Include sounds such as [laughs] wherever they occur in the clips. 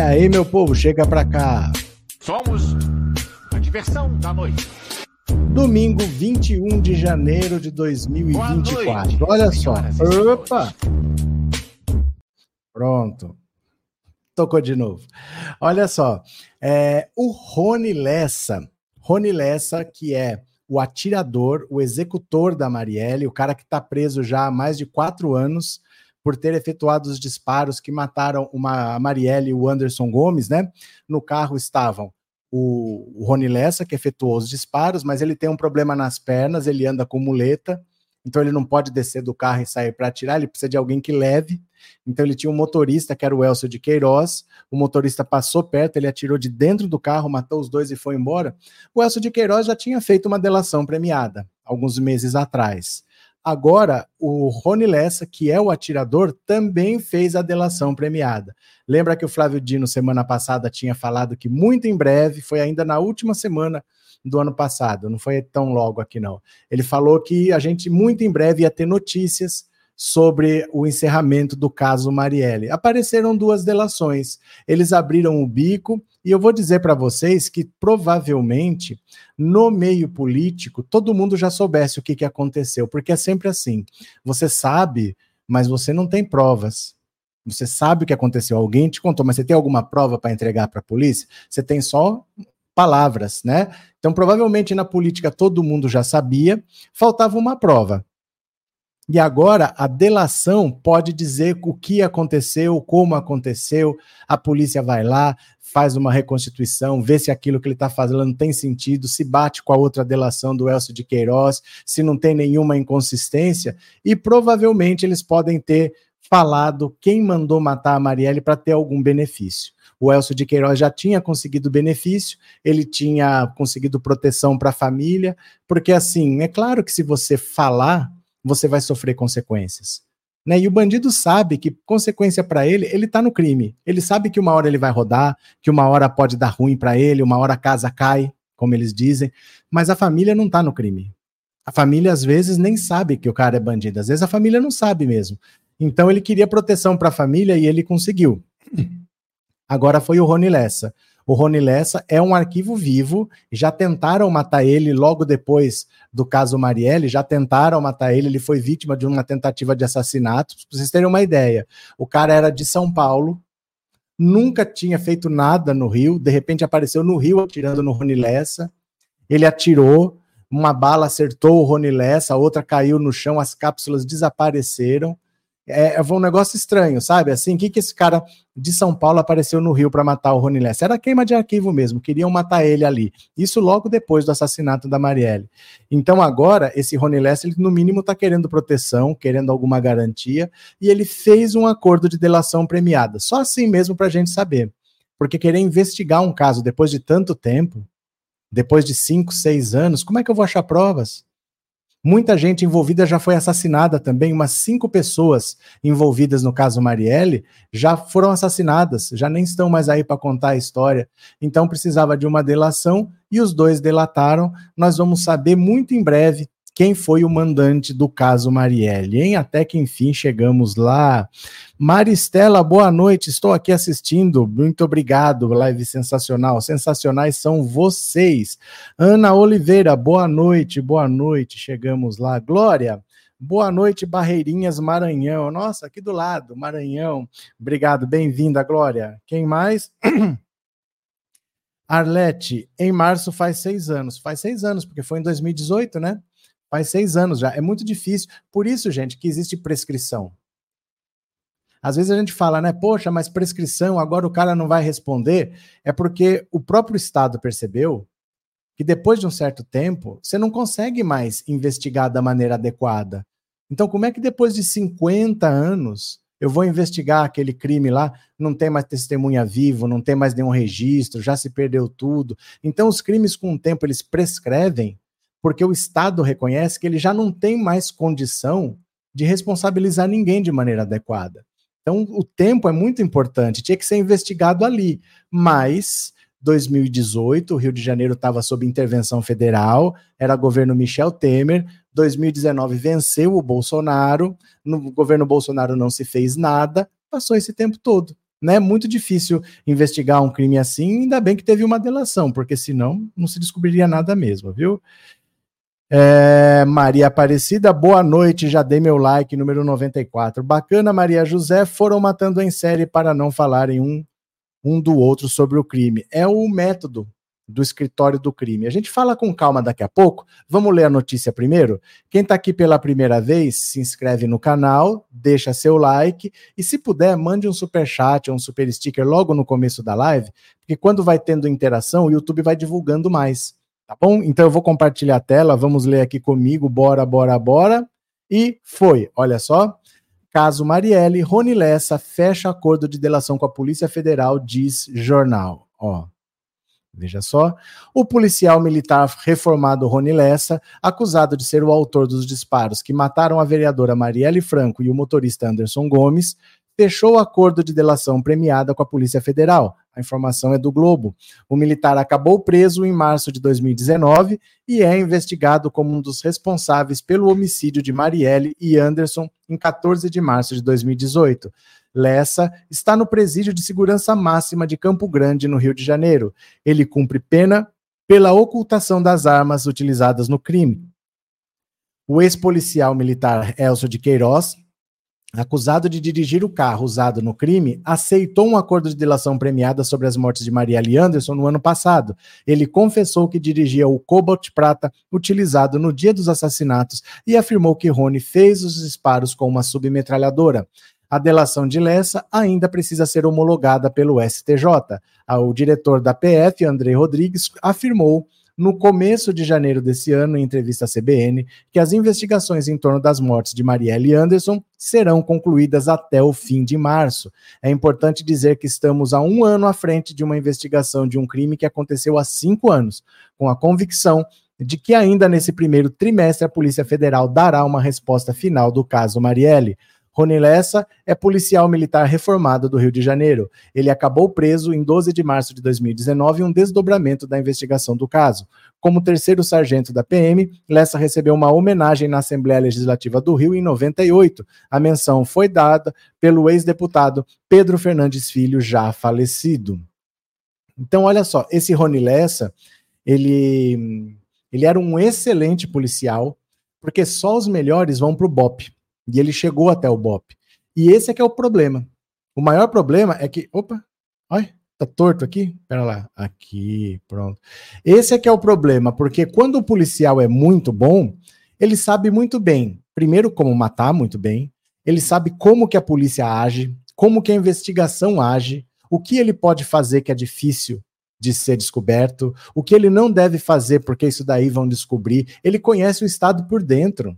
aí, meu povo, chega pra cá. Somos a diversão da noite. Domingo 21 de janeiro de 2024. Noite, Olha só. Opa! Pronto. Tocou de novo. Olha só. É, o Rony Lessa. Rony Lessa, que é o atirador, o executor da Marielle, o cara que está preso já há mais de quatro anos por ter efetuado os disparos que mataram uma, a Marielle e o Anderson Gomes, né? No carro estavam o, o Rony Lessa, que efetuou os disparos, mas ele tem um problema nas pernas, ele anda com muleta, então ele não pode descer do carro e sair para atirar, ele precisa de alguém que leve. Então ele tinha um motorista, que era o Elcio de Queiroz, o motorista passou perto, ele atirou de dentro do carro, matou os dois e foi embora. O Elcio de Queiroz já tinha feito uma delação premiada, alguns meses atrás. Agora, o Rony Lessa, que é o atirador, também fez a delação premiada. Lembra que o Flávio Dino, semana passada, tinha falado que muito em breve, foi ainda na última semana do ano passado, não foi tão logo aqui não. Ele falou que a gente muito em breve ia ter notícias sobre o encerramento do caso Marielle. Apareceram duas delações. Eles abriram o bico e eu vou dizer para vocês que provavelmente no meio político todo mundo já soubesse o que, que aconteceu, porque é sempre assim. Você sabe, mas você não tem provas. Você sabe o que aconteceu, alguém te contou, mas você tem alguma prova para entregar para a polícia? Você tem só palavras, né? Então, provavelmente na política todo mundo já sabia, faltava uma prova. E agora a delação pode dizer o que aconteceu, como aconteceu, a polícia vai lá, faz uma reconstituição, vê se aquilo que ele está fazendo tem sentido, se bate com a outra delação do Elcio de Queiroz, se não tem nenhuma inconsistência, e provavelmente eles podem ter falado quem mandou matar a Marielle para ter algum benefício. O Elcio de Queiroz já tinha conseguido benefício, ele tinha conseguido proteção para a família, porque assim, é claro que se você falar, você vai sofrer consequências. Né? E o bandido sabe que consequência para ele, ele está no crime. Ele sabe que uma hora ele vai rodar, que uma hora pode dar ruim para ele, uma hora a casa cai, como eles dizem, mas a família não está no crime. A família às vezes nem sabe que o cara é bandido, às vezes a família não sabe mesmo. Então ele queria proteção para a família e ele conseguiu. [clears throat] Agora foi o Rony Lessa. O Rony Lessa é um arquivo vivo, já tentaram matar ele logo depois do caso Marielle, já tentaram matar ele, ele foi vítima de uma tentativa de assassinato. Para vocês terem uma ideia, o cara era de São Paulo, nunca tinha feito nada no Rio, de repente apareceu no Rio atirando no Rony Lessa, ele atirou, uma bala acertou o Rony Lessa, a outra caiu no chão, as cápsulas desapareceram é, é, um negócio estranho, sabe? Assim, o que, que esse cara de São Paulo apareceu no Rio para matar o Rony Lessa? Era queima de arquivo mesmo, queriam matar ele ali. Isso logo depois do assassinato da Marielle. Então agora, esse Rony Lessa, ele no mínimo está querendo proteção, querendo alguma garantia, e ele fez um acordo de delação premiada. Só assim mesmo para a gente saber. Porque querer investigar um caso depois de tanto tempo, depois de cinco, seis anos, como é que eu vou achar provas? Muita gente envolvida já foi assassinada também. Umas cinco pessoas envolvidas no caso Marielle já foram assassinadas, já nem estão mais aí para contar a história. Então precisava de uma delação e os dois delataram. Nós vamos saber muito em breve quem foi o mandante do caso Marielle, hein? Até que enfim chegamos lá. Maristela, boa noite, estou aqui assistindo, muito obrigado, live sensacional, sensacionais são vocês. Ana Oliveira, boa noite, boa noite, chegamos lá. Glória, Boa noite, Barreirinhas Maranhão. Nossa, aqui do lado, Maranhão. Obrigado, bem-vinda, Glória. Quem mais? [clears throat] Arlete, em março faz seis anos. Faz seis anos, porque foi em 2018, né? Faz seis anos já. É muito difícil. Por isso, gente, que existe prescrição. Às vezes a gente fala, né? Poxa, mas prescrição, agora o cara não vai responder. É porque o próprio Estado percebeu que depois de um certo tempo, você não consegue mais investigar da maneira adequada. Então, como é que depois de 50 anos eu vou investigar aquele crime lá, não tem mais testemunha vivo, não tem mais nenhum registro, já se perdeu tudo. Então, os crimes com o tempo eles prescrevem porque o Estado reconhece que ele já não tem mais condição de responsabilizar ninguém de maneira adequada. Então, o tempo é muito importante, tinha que ser investigado ali. Mas, 2018, o Rio de Janeiro estava sob intervenção federal, era governo Michel Temer. 2019 venceu o Bolsonaro, no governo Bolsonaro não se fez nada, passou esse tempo todo. Né? Muito difícil investigar um crime assim, ainda bem que teve uma delação, porque senão não se descobriria nada mesmo, viu? É, Maria Aparecida, boa noite, já dei meu like, número 94. Bacana, Maria José, foram matando em série para não falarem um, um do outro sobre o crime. É o método do escritório do crime. A gente fala com calma daqui a pouco. Vamos ler a notícia primeiro? Quem está aqui pela primeira vez, se inscreve no canal, deixa seu like e, se puder, mande um super chat ou um super sticker logo no começo da live, porque quando vai tendo interação, o YouTube vai divulgando mais. Tá bom? Então eu vou compartilhar a tela, vamos ler aqui comigo, bora, bora, bora. E foi, olha só. Caso Marielle, Rony Lessa fecha acordo de delação com a Polícia Federal, diz jornal. Ó, Veja só, o policial militar reformado Rony Lessa, acusado de ser o autor dos disparos que mataram a vereadora Marielle Franco e o motorista Anderson Gomes, fechou acordo de delação premiada com a Polícia Federal. A informação é do Globo. O militar acabou preso em março de 2019 e é investigado como um dos responsáveis pelo homicídio de Marielle e Anderson em 14 de março de 2018. Lessa está no presídio de segurança máxima de Campo Grande, no Rio de Janeiro. Ele cumpre pena pela ocultação das armas utilizadas no crime. O ex-policial militar Elcio de Queiroz acusado de dirigir o carro usado no crime, aceitou um acordo de delação premiada sobre as mortes de Marielle Anderson no ano passado. Ele confessou que dirigia o Cobalt Prata utilizado no dia dos assassinatos e afirmou que Rony fez os disparos com uma submetralhadora. A delação de Lessa ainda precisa ser homologada pelo STJ. O diretor da PF, André Rodrigues, afirmou no começo de janeiro desse ano, em entrevista à CBN, que as investigações em torno das mortes de Marielle Anderson serão concluídas até o fim de março. É importante dizer que estamos a um ano à frente de uma investigação de um crime que aconteceu há cinco anos, com a convicção de que ainda nesse primeiro trimestre a Polícia Federal dará uma resposta final do caso Marielle. Rony Lessa é policial militar reformado do Rio de Janeiro. Ele acabou preso em 12 de março de 2019 em um desdobramento da investigação do caso. Como terceiro sargento da PM, Lessa recebeu uma homenagem na Assembleia Legislativa do Rio em 98. A menção foi dada pelo ex-deputado Pedro Fernandes Filho, já falecido. Então, olha só, esse Rony Lessa, ele, ele era um excelente policial, porque só os melhores vão para o BOP. E ele chegou até o BOP. E esse é que é o problema. O maior problema é que. Opa, olha, tá torto aqui? Pera lá. Aqui, pronto. Esse é que é o problema, porque quando o policial é muito bom, ele sabe muito bem, primeiro, como matar muito bem, ele sabe como que a polícia age, como que a investigação age, o que ele pode fazer que é difícil de ser descoberto, o que ele não deve fazer porque isso daí vão descobrir. Ele conhece o Estado por dentro.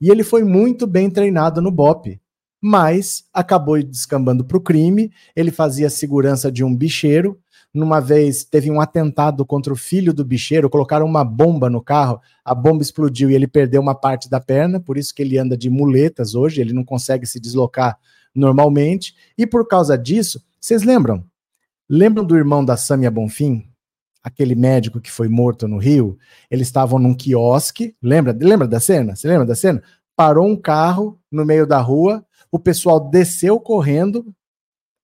E ele foi muito bem treinado no BOP, mas acabou descambando para o crime. Ele fazia segurança de um bicheiro. Numa vez teve um atentado contra o filho do bicheiro, colocaram uma bomba no carro, a bomba explodiu e ele perdeu uma parte da perna, por isso que ele anda de muletas hoje, ele não consegue se deslocar normalmente. E por causa disso, vocês lembram? Lembram do irmão da Samia Bonfim? Aquele médico que foi morto no Rio, eles estavam num quiosque, lembra? Lembra da cena? Você lembra da cena? Parou um carro no meio da rua, o pessoal desceu correndo,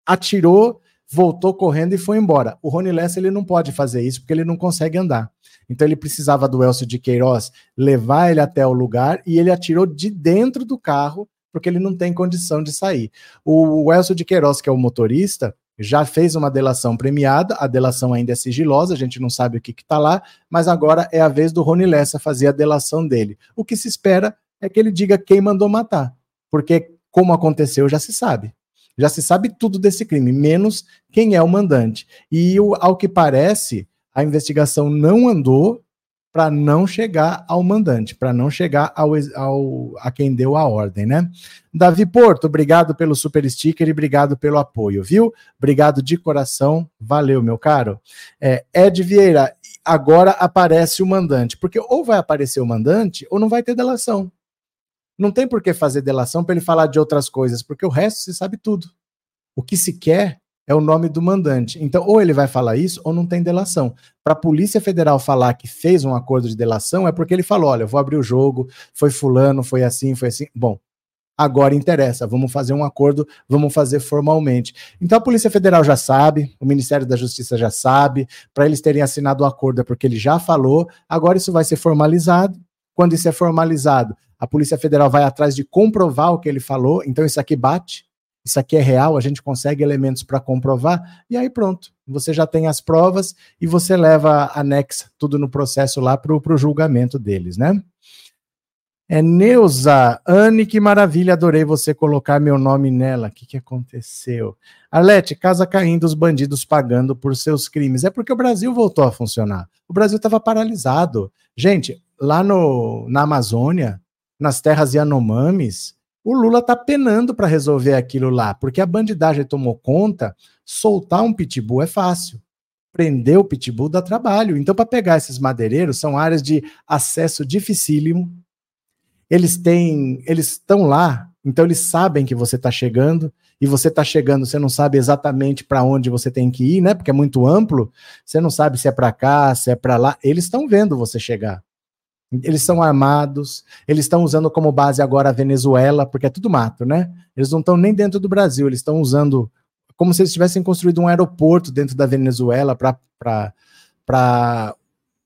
atirou, voltou correndo e foi embora. O Rony Lessa ele não pode fazer isso porque ele não consegue andar. Então ele precisava do Elcio de Queiroz levar ele até o lugar e ele atirou de dentro do carro porque ele não tem condição de sair. O Elcio de Queiroz, que é o motorista, já fez uma delação premiada, a delação ainda é sigilosa, a gente não sabe o que está lá, mas agora é a vez do Rony Lessa fazer a delação dele. O que se espera é que ele diga quem mandou matar, porque como aconteceu já se sabe. Já se sabe tudo desse crime, menos quem é o mandante. E ao que parece, a investigação não andou para não chegar ao mandante, para não chegar ao, ao, a quem deu a ordem, né? Davi Porto, obrigado pelo super sticker e obrigado pelo apoio, viu? Obrigado de coração, valeu, meu caro. É, Ed Vieira, agora aparece o mandante, porque ou vai aparecer o mandante ou não vai ter delação. Não tem por que fazer delação para ele falar de outras coisas, porque o resto se sabe tudo. O que se quer é o nome do mandante. Então, ou ele vai falar isso, ou não tem delação. Para a Polícia Federal falar que fez um acordo de delação, é porque ele falou: olha, eu vou abrir o jogo, foi fulano, foi assim, foi assim. Bom, agora interessa, vamos fazer um acordo, vamos fazer formalmente. Então a Polícia Federal já sabe, o Ministério da Justiça já sabe, para eles terem assinado o acordo é porque ele já falou, agora isso vai ser formalizado. Quando isso é formalizado, a Polícia Federal vai atrás de comprovar o que ele falou, então isso aqui bate, isso aqui é real, a gente consegue elementos para comprovar, e aí pronto, você já tem as provas e você leva, anexa tudo no processo lá para o julgamento deles, né? É Neuza, Anne, que maravilha, adorei você colocar meu nome nela. O que, que aconteceu? Arlete, casa caindo, os bandidos pagando por seus crimes. É porque o Brasil voltou a funcionar. O Brasil estava paralisado. Gente, lá no, na Amazônia, nas terras Yanomamis, o Lula está penando para resolver aquilo lá, porque a bandidagem tomou conta. Soltar um pitbull é fácil. Prender o pitbull dá trabalho. Então, para pegar esses madeireiros, são áreas de acesso dificílimo eles têm, eles estão lá, então eles sabem que você está chegando e você está chegando, você não sabe exatamente para onde você tem que ir, né? Porque é muito amplo. Você não sabe se é para cá, se é para lá. Eles estão vendo você chegar. Eles são armados, eles estão usando como base agora a Venezuela, porque é tudo mato, né? Eles não estão nem dentro do Brasil, eles estão usando como se eles tivessem construído um aeroporto dentro da Venezuela para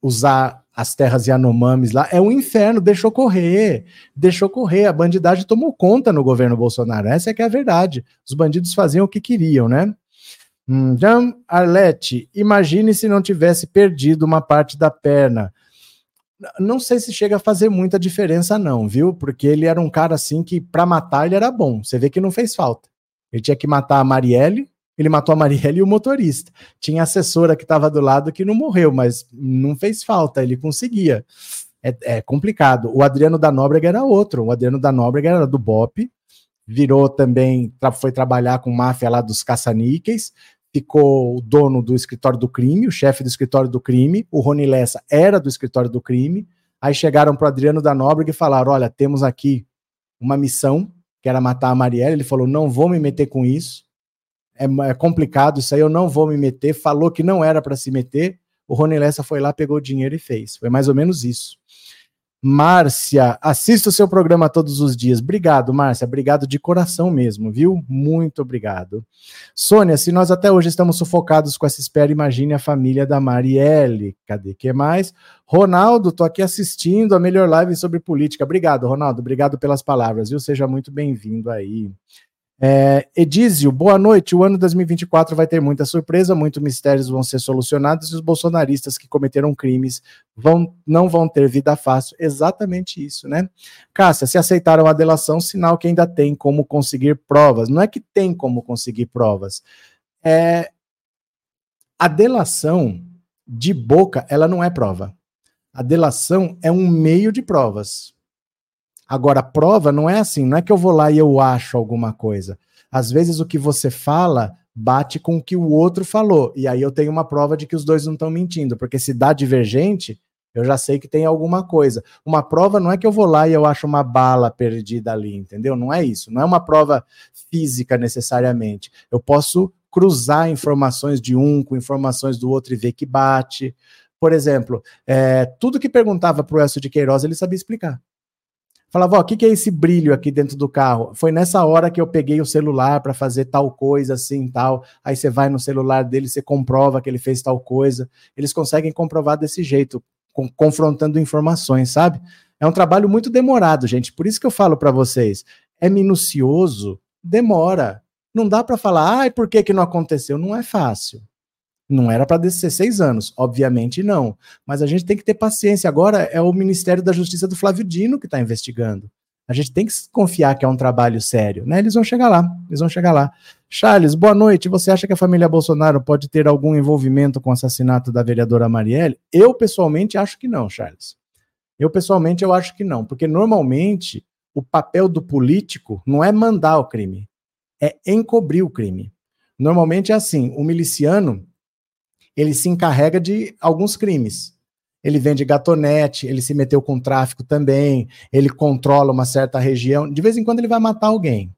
usar as terras Yanomamis lá, é um inferno, deixou correr, deixou correr, a bandidagem tomou conta no governo Bolsonaro, essa é que é a verdade, os bandidos faziam o que queriam, né? Hum, Jean Arlete, imagine se não tivesse perdido uma parte da perna, não sei se chega a fazer muita diferença não, viu, porque ele era um cara assim que para matar ele era bom, você vê que não fez falta, ele tinha que matar a Marielle, ele matou a Marielle e o motorista. Tinha assessora que estava do lado que não morreu, mas não fez falta, ele conseguia. É, é, complicado. O Adriano da Nóbrega era outro. O Adriano da Nóbrega era do BOP, virou também, foi trabalhar com máfia lá dos caça-níqueis, ficou o dono do escritório do crime, o chefe do escritório do crime. O Rony Lessa era do escritório do crime. Aí chegaram para Adriano da Nóbrega e falaram: Olha, temos aqui uma missão, que era matar a Marielle. Ele falou: Não vou me meter com isso é, é complicado, isso aí eu não vou me meter. Falou que não era para se meter. O Rony Lessa foi lá, pegou o dinheiro e fez. Foi mais ou menos isso. Márcia, assista o seu programa todos os dias. Obrigado, Márcia. Obrigado de coração mesmo, viu? Muito obrigado. Sônia, se nós até hoje estamos sufocados com essa espera, imagine a família da Marielle. Cadê que mais? Ronaldo, tô aqui assistindo a melhor live sobre política. Obrigado, Ronaldo. Obrigado pelas palavras, viu? Seja muito bem-vindo aí. É, boa noite. O ano 2024 vai ter muita surpresa, muitos mistérios vão ser solucionados e os bolsonaristas que cometeram crimes vão, não vão ter vida fácil. Exatamente isso, né? Cássia, se aceitaram a delação, sinal que ainda tem como conseguir provas. Não é que tem como conseguir provas. É, a delação de boca, ela não é prova. A delação é um meio de provas. Agora, prova não é assim, não é que eu vou lá e eu acho alguma coisa. Às vezes o que você fala bate com o que o outro falou, e aí eu tenho uma prova de que os dois não estão mentindo, porque se dá divergente, eu já sei que tem alguma coisa. Uma prova não é que eu vou lá e eu acho uma bala perdida ali, entendeu? Não é isso. Não é uma prova física necessariamente. Eu posso cruzar informações de um com informações do outro e ver que bate. Por exemplo, é, tudo que perguntava para o Elcio de Queiroz, ele sabia explicar. Falava, ó, o que, que é esse brilho aqui dentro do carro? Foi nessa hora que eu peguei o celular para fazer tal coisa, assim, tal. Aí você vai no celular dele, você comprova que ele fez tal coisa. Eles conseguem comprovar desse jeito, com, confrontando informações, sabe? É um trabalho muito demorado, gente. Por isso que eu falo para vocês, é minucioso, demora. Não dá para falar, ai, por que, que não aconteceu? Não é fácil. Não era para 16 anos, obviamente não. Mas a gente tem que ter paciência. Agora é o Ministério da Justiça do Flávio Dino que está investigando. A gente tem que confiar que é um trabalho sério, né? Eles vão chegar lá, eles vão chegar lá. Charles, boa noite. Você acha que a família Bolsonaro pode ter algum envolvimento com o assassinato da vereadora Marielle? Eu pessoalmente acho que não, Charles. Eu pessoalmente eu acho que não, porque normalmente o papel do político não é mandar o crime, é encobrir o crime. Normalmente é assim, o miliciano ele se encarrega de alguns crimes. Ele vende gatonete, ele se meteu com tráfico também, ele controla uma certa região. De vez em quando ele vai matar alguém.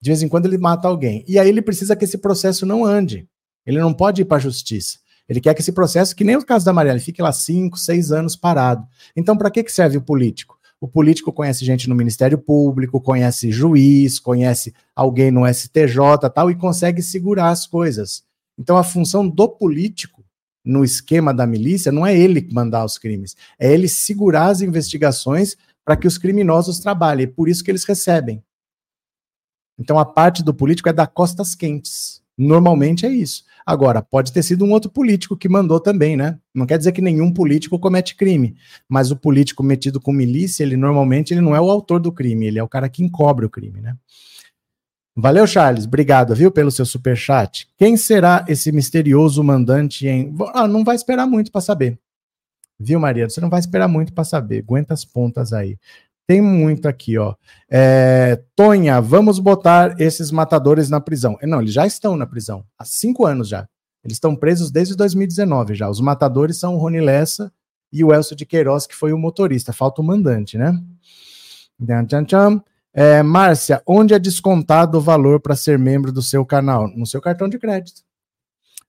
De vez em quando ele mata alguém. E aí ele precisa que esse processo não ande. Ele não pode ir para a justiça. Ele quer que esse processo, que nem o caso da Marielle, fique lá cinco, seis anos parado. Então, para que, que serve o político? O político conhece gente no Ministério Público, conhece juiz, conhece alguém no STJ tal, e consegue segurar as coisas. Então a função do político no esquema da milícia não é ele mandar os crimes, é ele segurar as investigações para que os criminosos trabalhem. É por isso que eles recebem. Então a parte do político é dar costas quentes. Normalmente é isso. Agora, pode ter sido um outro político que mandou também, né? Não quer dizer que nenhum político comete crime, mas o político metido com milícia, ele normalmente ele não é o autor do crime, ele é o cara que encobre o crime, né? Valeu, Charles. Obrigado, viu, pelo seu super chat. Quem será esse misterioso mandante em. Ah, não vai esperar muito para saber. Viu, Maria? Você não vai esperar muito para saber. Aguenta as pontas aí. Tem muito aqui, ó. É, Tonha, vamos botar esses matadores na prisão. Não, eles já estão na prisão. Há cinco anos já. Eles estão presos desde 2019 já. Os matadores são o Rony Lessa e o Elcio de Queiroz, que foi o motorista. Falta o mandante, né? Tchan, tchan. É, Márcia, onde é descontado o valor para ser membro do seu canal? No seu cartão de crédito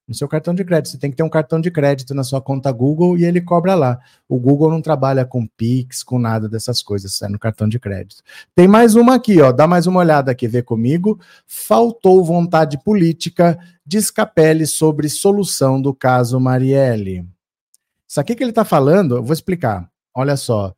no seu cartão de crédito. Você tem que ter um cartão de crédito na sua conta Google e ele cobra lá. O Google não trabalha com Pix, com nada dessas coisas, é no cartão de crédito. Tem mais uma aqui, ó. Dá mais uma olhada aqui, vê comigo. Faltou vontade política, diz Capelli sobre solução do caso Marielle. Isso aqui que ele está falando, eu vou explicar. Olha só.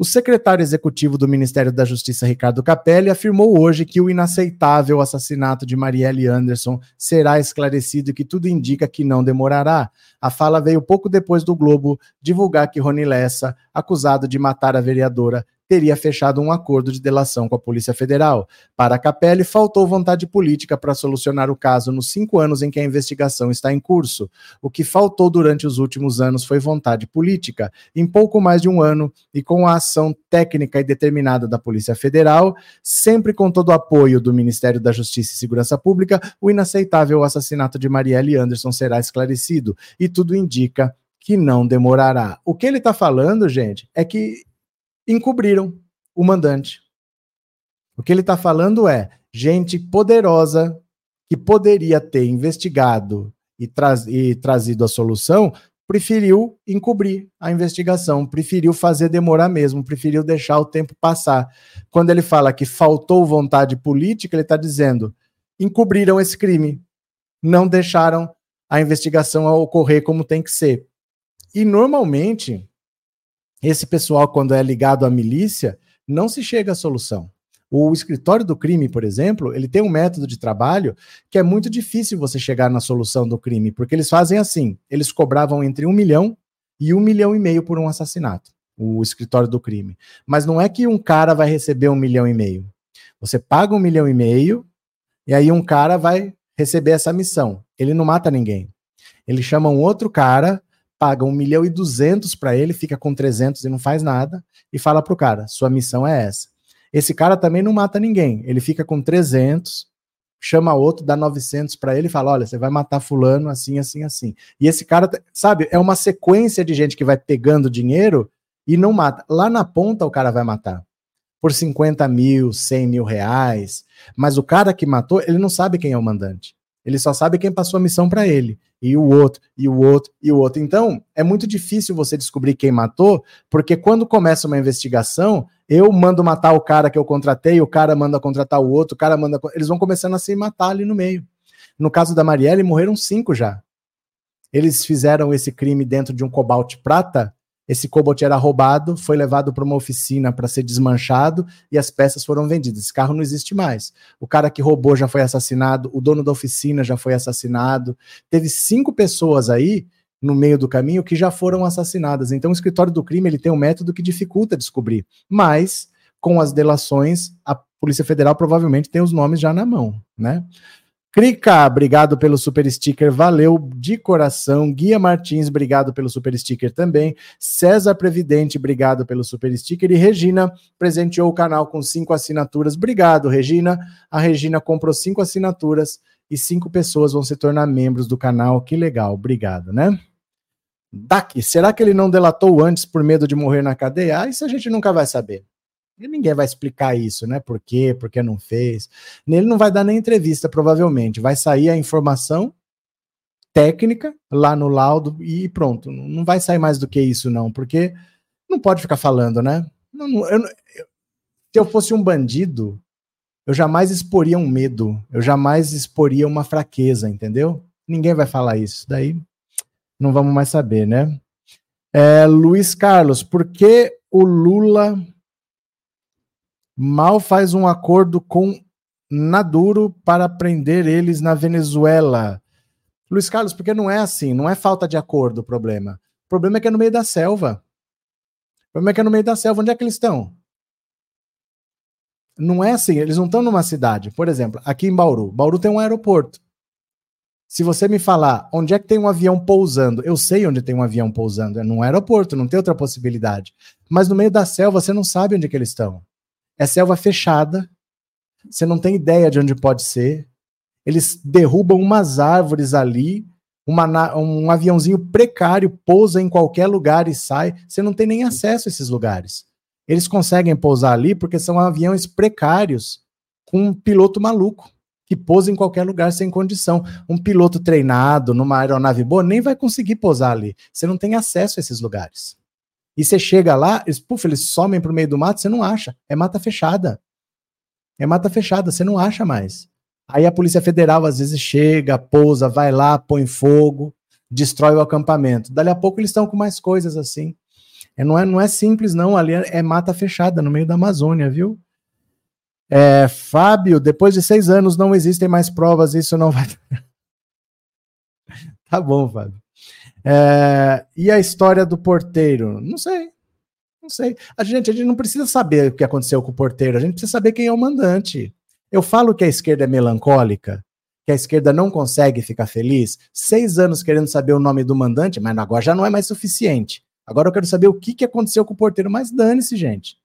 O secretário executivo do Ministério da Justiça, Ricardo Capelli, afirmou hoje que o inaceitável assassinato de Marielle Anderson será esclarecido e que tudo indica que não demorará. A fala veio pouco depois do Globo divulgar que Rony Lessa, acusado de matar a vereadora, teria fechado um acordo de delação com a Polícia Federal. Para Capelli, faltou vontade política para solucionar o caso nos cinco anos em que a investigação está em curso. O que faltou durante os últimos anos foi vontade política. Em pouco mais de um ano, e com a ação técnica e determinada da Polícia Federal, sempre com todo o apoio do Ministério da Justiça e Segurança Pública, o inaceitável assassinato de Marielle Anderson será esclarecido. E tudo indica que não demorará. O que ele está falando, gente, é que encobriram o mandante. O que ele está falando é gente poderosa que poderia ter investigado e, tra e trazido a solução, preferiu encobrir a investigação, preferiu fazer demorar mesmo, preferiu deixar o tempo passar. Quando ele fala que faltou vontade política, ele está dizendo encobriram esse crime, não deixaram a investigação ocorrer como tem que ser. E normalmente esse pessoal, quando é ligado à milícia, não se chega à solução. O escritório do crime, por exemplo, ele tem um método de trabalho que é muito difícil você chegar na solução do crime, porque eles fazem assim: eles cobravam entre um milhão e um milhão e meio por um assassinato, o escritório do crime. Mas não é que um cara vai receber um milhão e meio. Você paga um milhão e meio e aí um cara vai receber essa missão. Ele não mata ninguém. Ele chama um outro cara paga um milhão e duzentos para ele, fica com 300 e não faz nada, e fala pro cara, sua missão é essa. Esse cara também não mata ninguém, ele fica com 300, chama outro, dá 900 para ele e fala, olha, você vai matar fulano assim, assim, assim. E esse cara, sabe, é uma sequência de gente que vai pegando dinheiro e não mata. Lá na ponta o cara vai matar. Por 50 mil, 100 mil reais. Mas o cara que matou, ele não sabe quem é o mandante. Ele só sabe quem passou a missão para ele. E o outro, e o outro, e o outro. Então, é muito difícil você descobrir quem matou, porque quando começa uma investigação, eu mando matar o cara que eu contratei, o cara manda contratar o outro, o cara manda. Eles vão começando a se matar ali no meio. No caso da Marielle, morreram cinco já. Eles fizeram esse crime dentro de um cobalt prata esse Cobalt era roubado, foi levado para uma oficina para ser desmanchado e as peças foram vendidas. Esse carro não existe mais. O cara que roubou já foi assassinado, o dono da oficina já foi assassinado. Teve cinco pessoas aí no meio do caminho que já foram assassinadas. Então, o escritório do crime ele tem um método que dificulta descobrir. Mas, com as delações, a Polícia Federal provavelmente tem os nomes já na mão, né? Crica, obrigado pelo super sticker, valeu de coração. Guia Martins, obrigado pelo super sticker também. César Previdente, obrigado pelo super sticker. E Regina presenteou o canal com cinco assinaturas. Obrigado, Regina. A Regina comprou cinco assinaturas e cinco pessoas vão se tornar membros do canal. Que legal, obrigado, né? Daqui, será que ele não delatou antes por medo de morrer na cadeia? Ah, isso a gente nunca vai saber. Ninguém vai explicar isso, né? Por quê, por que não fez. Ele não vai dar nem entrevista, provavelmente. Vai sair a informação técnica lá no laudo e pronto. Não vai sair mais do que isso, não, porque não pode ficar falando, né? Não, não, eu, eu, se eu fosse um bandido, eu jamais exporia um medo, eu jamais exporia uma fraqueza, entendeu? Ninguém vai falar isso. Daí não vamos mais saber, né? É, Luiz Carlos, por que o Lula mal faz um acordo com Naduro para prender eles na Venezuela? Luiz Carlos, porque não é assim, não é falta de acordo o problema. O problema é que é no meio da selva. O problema é que é no meio da selva. Onde é que eles estão? Não é assim, eles não estão numa cidade. Por exemplo, aqui em Bauru. Bauru tem um aeroporto. Se você me falar onde é que tem um avião pousando, eu sei onde tem um avião pousando, é num aeroporto, não tem outra possibilidade. Mas no meio da selva você não sabe onde é que eles estão. É selva fechada, você não tem ideia de onde pode ser. Eles derrubam umas árvores ali, uma, um aviãozinho precário pousa em qualquer lugar e sai. Você não tem nem acesso a esses lugares. Eles conseguem pousar ali porque são aviões precários com um piloto maluco que pousa em qualquer lugar sem condição. Um piloto treinado numa aeronave boa nem vai conseguir pousar ali. Você não tem acesso a esses lugares. E você chega lá, eles, puf, eles somem para o meio do mato, você não acha. É mata fechada. É mata fechada, você não acha mais. Aí a Polícia Federal às vezes chega, pousa, vai lá, põe fogo, destrói o acampamento. Dali a pouco eles estão com mais coisas assim. É, não, é, não é simples, não. Ali é, é mata fechada, no meio da Amazônia, viu? É, Fábio, depois de seis anos não existem mais provas, isso não vai. [laughs] tá bom, Fábio. É, e a história do porteiro? Não sei. Não sei. A gente, a gente não precisa saber o que aconteceu com o porteiro, a gente precisa saber quem é o mandante. Eu falo que a esquerda é melancólica, que a esquerda não consegue ficar feliz. Seis anos querendo saber o nome do mandante, mas agora já não é mais suficiente. Agora eu quero saber o que, que aconteceu com o porteiro, mas dane-se, gente.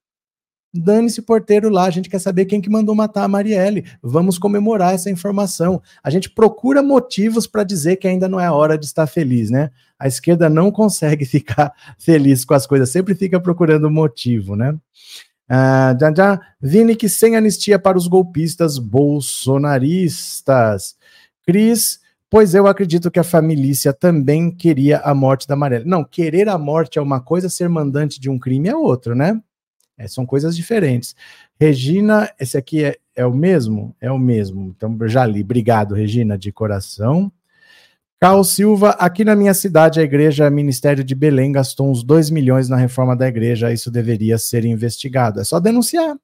Dane-se porteiro lá, a gente quer saber quem que mandou matar a Marielle. Vamos comemorar essa informação. A gente procura motivos para dizer que ainda não é hora de estar feliz, né? A esquerda não consegue [laughs] ficar feliz com as coisas, sempre fica procurando motivo, né? Ah, já, já. Vini que sem anistia para os golpistas bolsonaristas. Cris, pois eu acredito que a família também queria a morte da Marielle. Não, querer a morte é uma coisa, ser mandante de um crime é outro, né? É, são coisas diferentes. Regina, esse aqui é, é o mesmo? É o mesmo. Então, já li. Obrigado, Regina, de coração. Carl Silva, aqui na minha cidade, a igreja Ministério de Belém gastou uns 2 milhões na reforma da igreja. Isso deveria ser investigado. É só denunciar.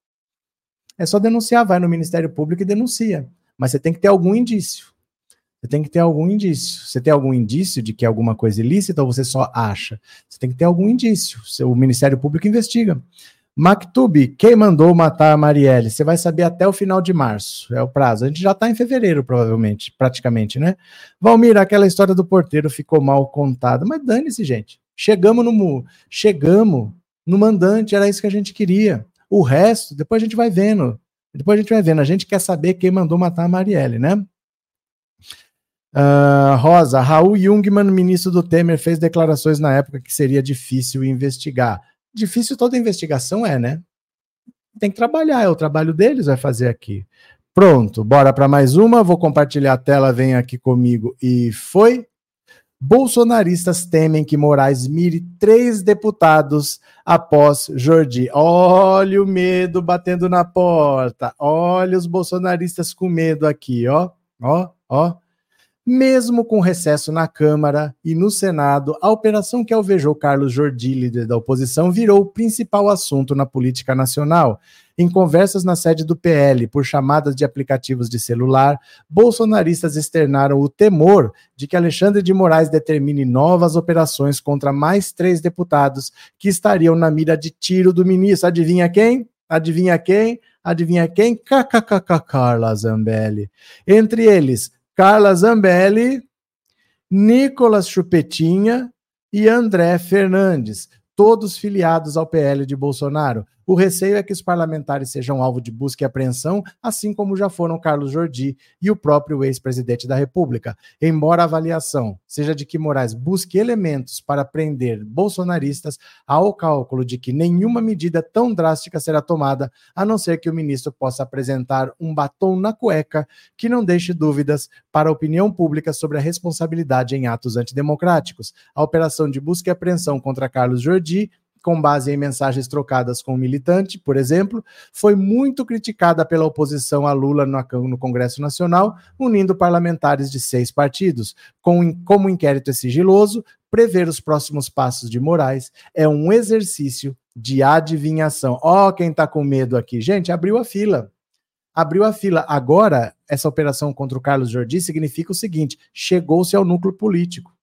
É só denunciar. Vai no Ministério Público e denuncia. Mas você tem que ter algum indício. Você tem que ter algum indício. Você tem algum indício de que é alguma coisa ilícita ou você só acha? Você tem que ter algum indício. O Ministério Público investiga. Mactube, quem mandou matar a Marielle? Você vai saber até o final de março, é o prazo. A gente já está em fevereiro, provavelmente, praticamente, né? Valmir, aquela história do porteiro ficou mal contada, mas dane-se, gente. Chegamos no chegamos no mandante, era isso que a gente queria. O resto, depois a gente vai vendo. Depois a gente vai vendo. A gente quer saber quem mandou matar a Marielle, né? Uh, Rosa, Raul Jungmann, ministro do Temer, fez declarações na época que seria difícil investigar. Difícil toda investigação é, né? Tem que trabalhar, é o trabalho deles, vai fazer aqui. Pronto, bora para mais uma. Vou compartilhar a tela, vem aqui comigo e foi. Bolsonaristas temem que Moraes mire três deputados após Jordi. Olha o medo batendo na porta. Olha os bolsonaristas com medo aqui, ó. Ó, ó. Mesmo com recesso na Câmara e no Senado, a operação que alvejou Carlos Jordi, líder da oposição, virou o principal assunto na política nacional. Em conversas na sede do PL por chamadas de aplicativos de celular, bolsonaristas externaram o temor de que Alexandre de Moraes determine novas operações contra mais três deputados que estariam na mira de tiro do ministro. Adivinha quem? Adivinha quem? Adivinha quem? KKKK Carla Zambelli. Entre eles, Carla Zambelli, Nicolas Chupetinha e André Fernandes, todos filiados ao PL de Bolsonaro. O receio é que os parlamentares sejam alvo de busca e apreensão, assim como já foram Carlos Jordi e o próprio ex-presidente da República. Embora a avaliação seja de que Moraes busque elementos para prender bolsonaristas, há o cálculo de que nenhuma medida tão drástica será tomada, a não ser que o ministro possa apresentar um batom na cueca que não deixe dúvidas para a opinião pública sobre a responsabilidade em atos antidemocráticos. A operação de busca e apreensão contra Carlos Jordi com base em mensagens trocadas com um militante, por exemplo, foi muito criticada pela oposição a Lula no, Congresso Nacional, unindo parlamentares de seis partidos. Com, como inquérito é sigiloso, prever os próximos passos de Moraes é um exercício de adivinhação. Ó, oh, quem está com medo aqui. Gente, abriu a fila. Abriu a fila. Agora, essa operação contra o Carlos Jordi significa o seguinte: chegou-se ao núcleo político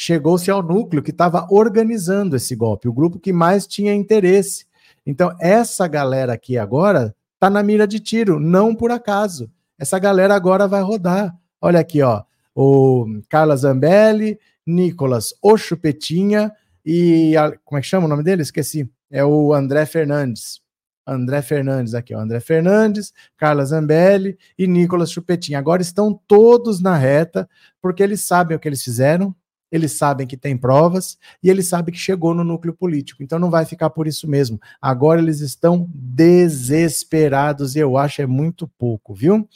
chegou-se ao núcleo que estava organizando esse golpe, o grupo que mais tinha interesse. Então, essa galera aqui agora está na mira de tiro, não por acaso. Essa galera agora vai rodar. Olha aqui, ó. O Carla Zambelli, Nicolas Ochupetinha e. A, como é que chama o nome dele? Esqueci. É o André Fernandes. André Fernandes aqui, ó. André Fernandes, Carla Zambelli e Nicolas Chupetinha. Agora estão todos na reta, porque eles sabem o que eles fizeram, eles sabem que tem provas e eles sabem que chegou no núcleo político. Então não vai ficar por isso mesmo. Agora eles estão desesperados e eu acho é muito pouco, viu?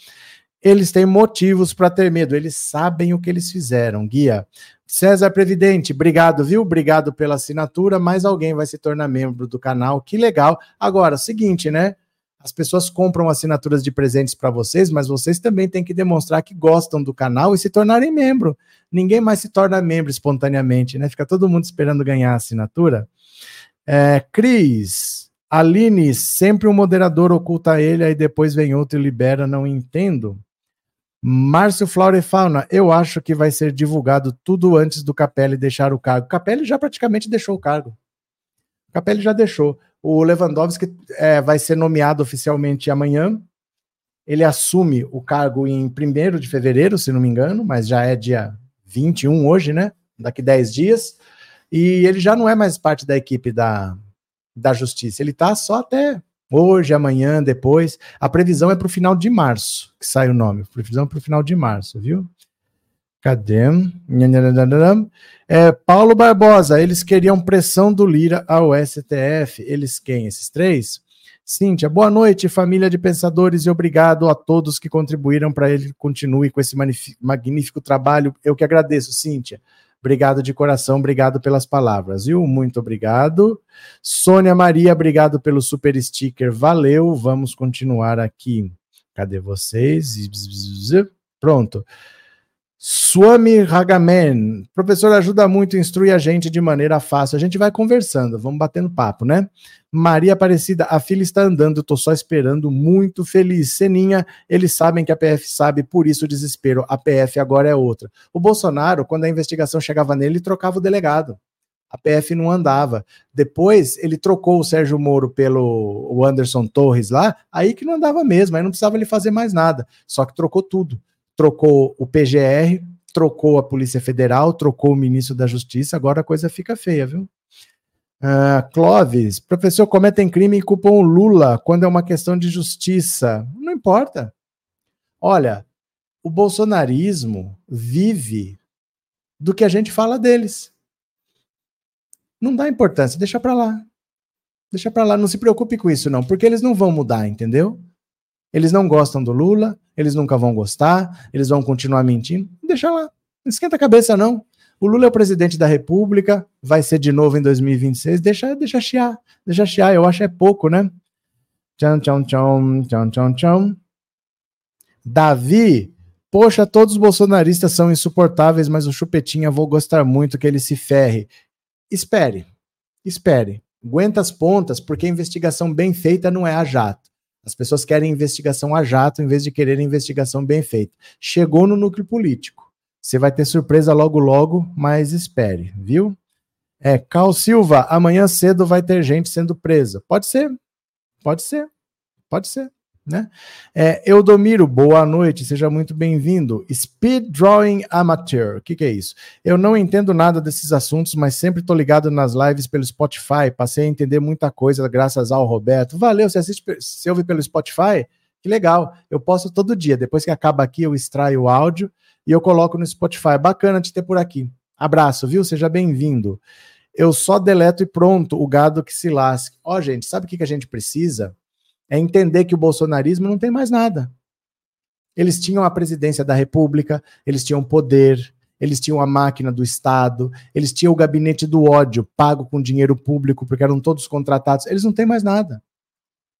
Eles têm motivos para ter medo, eles sabem o que eles fizeram, guia. César Previdente, obrigado, viu? Obrigado pela assinatura. Mais alguém vai se tornar membro do canal, que legal. Agora, seguinte, né? As pessoas compram assinaturas de presentes para vocês, mas vocês também têm que demonstrar que gostam do canal e se tornarem membro. Ninguém mais se torna membro espontaneamente, né? Fica todo mundo esperando ganhar a assinatura. É, Cris, Aline, sempre um moderador oculta ele, aí depois vem outro e libera, não entendo. Márcio Flora e Fauna, eu acho que vai ser divulgado tudo antes do Capelli deixar o cargo. Capelli já praticamente deixou o cargo. Capelli já deixou. O Lewandowski é, vai ser nomeado oficialmente amanhã. Ele assume o cargo em 1 de fevereiro, se não me engano, mas já é dia 21 hoje, né? Daqui 10 dias. E ele já não é mais parte da equipe da, da Justiça. Ele está só até hoje, amanhã, depois. A previsão é para o final de março, que sai o nome. Previsão para o final de março, viu? Cadê? É, Paulo Barbosa, eles queriam pressão do Lira ao STF. Eles quem? Esses três? Cíntia, boa noite, família de pensadores, e obrigado a todos que contribuíram para ele continue com esse magnífico trabalho. Eu que agradeço, Cíntia. Obrigado de coração, obrigado pelas palavras, viu? Muito obrigado. Sônia Maria, obrigado pelo super sticker, valeu. Vamos continuar aqui. Cadê vocês? Pronto. Swami Hagaman, professor, ajuda muito, instrui a gente de maneira fácil. A gente vai conversando, vamos batendo papo, né? Maria Aparecida, a filha está andando, tô só esperando, muito feliz. Seninha, eles sabem que a PF sabe, por isso o desespero. A PF agora é outra. O Bolsonaro, quando a investigação chegava nele, ele trocava o delegado. A PF não andava. Depois ele trocou o Sérgio Moro pelo Anderson Torres lá, aí que não andava mesmo, aí não precisava ele fazer mais nada. Só que trocou tudo trocou o PGR, trocou a Polícia Federal, trocou o ministro da Justiça, agora a coisa fica feia, viu? Uh, Clóvis, professor, cometem crime e culpam o Lula quando é uma questão de justiça. Não importa. Olha, o bolsonarismo vive do que a gente fala deles. Não dá importância, deixa para lá. Deixa para lá, não se preocupe com isso não, porque eles não vão mudar, entendeu? Eles não gostam do Lula, eles nunca vão gostar, eles vão continuar mentindo. Deixa lá. Não esquenta a cabeça, não. O Lula é o presidente da República, vai ser de novo em 2026. Deixa, deixa chiar. Deixa chiar, eu acho é pouco, né? Tchau, tchau, tchau, tchau, tchau, tchau. Davi, poxa, todos os bolsonaristas são insuportáveis, mas o Chupetinha vou gostar muito que ele se ferre. Espere, espere. Aguenta as pontas, porque a investigação bem feita não é a jato. As pessoas querem investigação a jato em vez de querer investigação bem feita. Chegou no núcleo político. Você vai ter surpresa logo, logo, mas espere, viu? É, Cal Silva, amanhã cedo vai ter gente sendo presa. Pode ser, pode ser, pode ser. Né? É, Eudomiro, boa noite, seja muito bem-vindo. Speed Drawing Amateur, o que, que, é isso? Eu não entendo nada desses assuntos, mas sempre estou ligado nas lives pelo Spotify. Passei a entender muita coisa graças ao Roberto. Valeu, você assiste, você ouve pelo Spotify? Que legal, eu posto todo dia. Depois que acaba aqui, eu extraio o áudio e eu coloco no Spotify. Bacana de ter por aqui. Abraço, viu? Seja bem-vindo. Eu só deleto e pronto, o gado que se lasque. Ó, oh, gente, sabe o que, que a gente precisa? É entender que o bolsonarismo não tem mais nada. Eles tinham a presidência da República, eles tinham poder, eles tinham a máquina do Estado, eles tinham o gabinete do ódio, pago com dinheiro público, porque eram todos contratados. Eles não têm mais nada.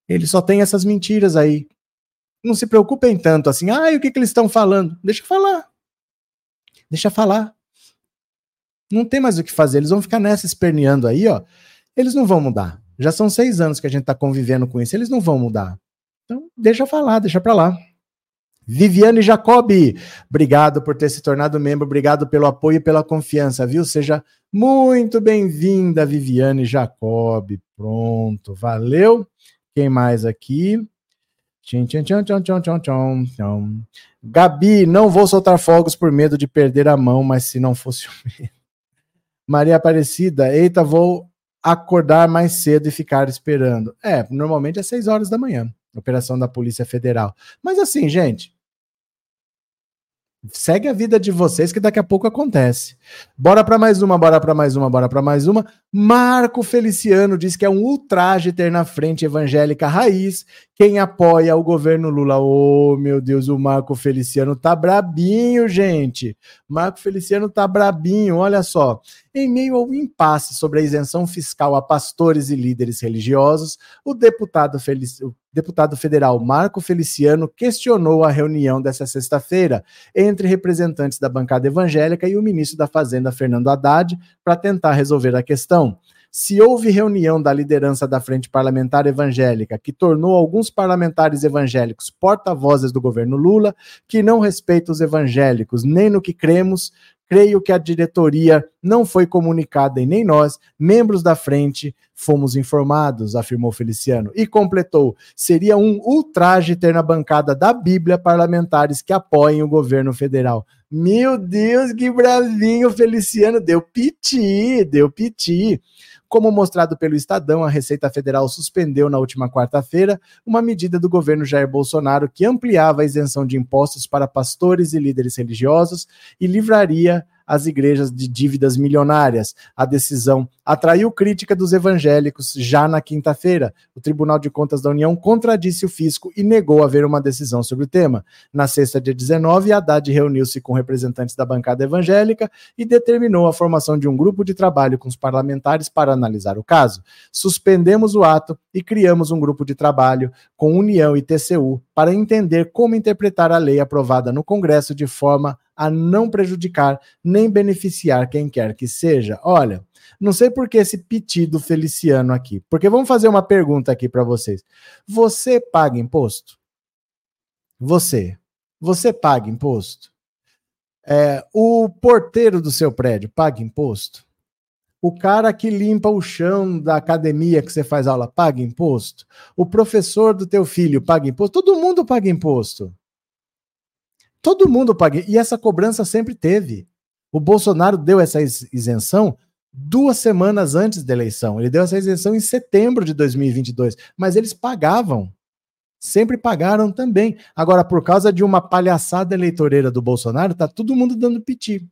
Eles só têm essas mentiras aí. Não se preocupem tanto assim, ah, o que, que eles estão falando? Deixa falar. Deixa falar. Não tem mais o que fazer. Eles vão ficar nessa esperneando aí, ó. Eles não vão mudar. Já são seis anos que a gente está convivendo com isso. Eles não vão mudar. Então, deixa falar, deixa para lá. Viviane Jacobi, obrigado por ter se tornado membro, obrigado pelo apoio e pela confiança, viu? Seja muito bem-vinda, Viviane Jacobi. Pronto, valeu. Quem mais aqui? Tchim, tchim, tchim, tchim, tchim, tchim, tchim, tchim. Gabi, não vou soltar fogos por medo de perder a mão, mas se não fosse o [laughs] medo. Maria Aparecida, eita, vou acordar mais cedo e ficar esperando. É, normalmente é 6 horas da manhã operação da Polícia Federal. Mas assim, gente, segue a vida de vocês que daqui a pouco acontece. Bora para mais uma, bora para mais uma, bora para mais uma. Marco Feliciano diz que é um ultraje ter na frente evangélica raiz quem apoia o governo Lula. Oh, meu Deus, o Marco Feliciano tá brabinho, gente. Marco Feliciano tá brabinho, olha só. Em meio ao impasse sobre a isenção fiscal a pastores e líderes religiosos, o deputado, o deputado federal Marco Feliciano questionou a reunião dessa sexta-feira entre representantes da bancada evangélica e o ministro da Fazenda, Fernando Haddad, para tentar resolver a questão. Se houve reunião da liderança da Frente Parlamentar Evangélica que tornou alguns parlamentares evangélicos porta-vozes do governo Lula, que não respeita os evangélicos nem no que cremos, Creio que a diretoria não foi comunicada e nem nós, membros da frente, fomos informados, afirmou Feliciano. E completou: seria um ultraje ter na bancada da Bíblia parlamentares que apoiem o governo federal. Meu Deus, que bravinho, Feliciano. Deu piti, deu piti. Como mostrado pelo Estadão, a Receita Federal suspendeu na última quarta-feira uma medida do governo Jair Bolsonaro que ampliava a isenção de impostos para pastores e líderes religiosos e livraria as igrejas de dívidas milionárias. A decisão atraiu crítica dos evangélicos já na quinta-feira. O Tribunal de Contas da União contradisse o fisco e negou haver uma decisão sobre o tema. Na sexta, dia 19, Haddad reuniu-se com representantes da bancada evangélica e determinou a formação de um grupo de trabalho com os parlamentares para analisar o caso. Suspendemos o ato e criamos um grupo de trabalho com União e TCU para entender como interpretar a lei aprovada no Congresso de forma a não prejudicar nem beneficiar quem quer que seja. Olha, não sei por que esse pedido feliciano aqui, porque vamos fazer uma pergunta aqui para vocês. Você paga imposto? Você. Você paga imposto? É, o porteiro do seu prédio paga imposto? O cara que limpa o chão da academia que você faz aula paga imposto? O professor do teu filho paga imposto? Todo mundo paga imposto. Todo mundo paga. E essa cobrança sempre teve. O Bolsonaro deu essa isenção duas semanas antes da eleição. Ele deu essa isenção em setembro de 2022. Mas eles pagavam. Sempre pagaram também. Agora, por causa de uma palhaçada eleitoreira do Bolsonaro, tá todo mundo dando piti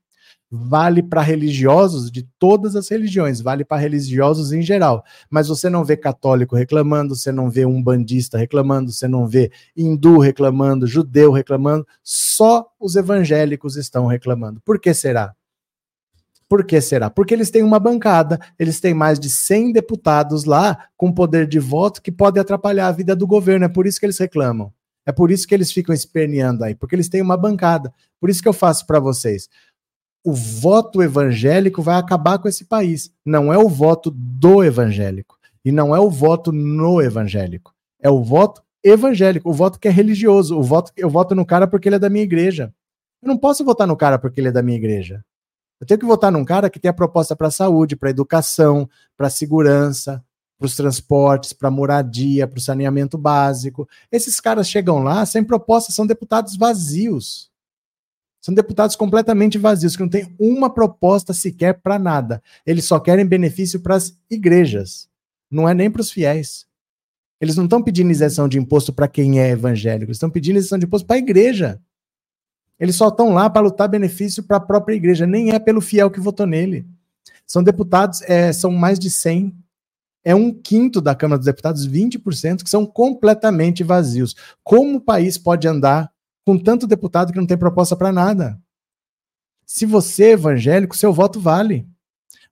vale para religiosos de todas as religiões, vale para religiosos em geral. Mas você não vê católico reclamando, você não vê um bandista reclamando, você não vê hindu reclamando, judeu reclamando, só os evangélicos estão reclamando. Por que será? Por que será? Porque eles têm uma bancada, eles têm mais de 100 deputados lá com poder de voto que pode atrapalhar a vida do governo, é por isso que eles reclamam. É por isso que eles ficam esperneando aí, porque eles têm uma bancada. Por isso que eu faço para vocês o voto evangélico vai acabar com esse país. Não é o voto do evangélico. E não é o voto no evangélico. É o voto evangélico, o voto que é religioso. O voto eu voto no cara porque ele é da minha igreja. Eu não posso votar no cara porque ele é da minha igreja. Eu tenho que votar num cara que tem a proposta para saúde, para educação, para segurança, para os transportes, para moradia, para o saneamento básico. Esses caras chegam lá sem proposta, são deputados vazios. São deputados completamente vazios, que não têm uma proposta sequer para nada. Eles só querem benefício para as igrejas, não é nem para os fiéis. Eles não estão pedindo isenção de imposto para quem é evangélico, estão pedindo isenção de imposto para a igreja. Eles só estão lá para lutar benefício para a própria igreja, nem é pelo fiel que votou nele. São deputados, é, são mais de 100, é um quinto da Câmara dos Deputados, 20%, que são completamente vazios. Como o país pode andar com tanto deputado que não tem proposta para nada. Se você é evangélico, seu voto vale.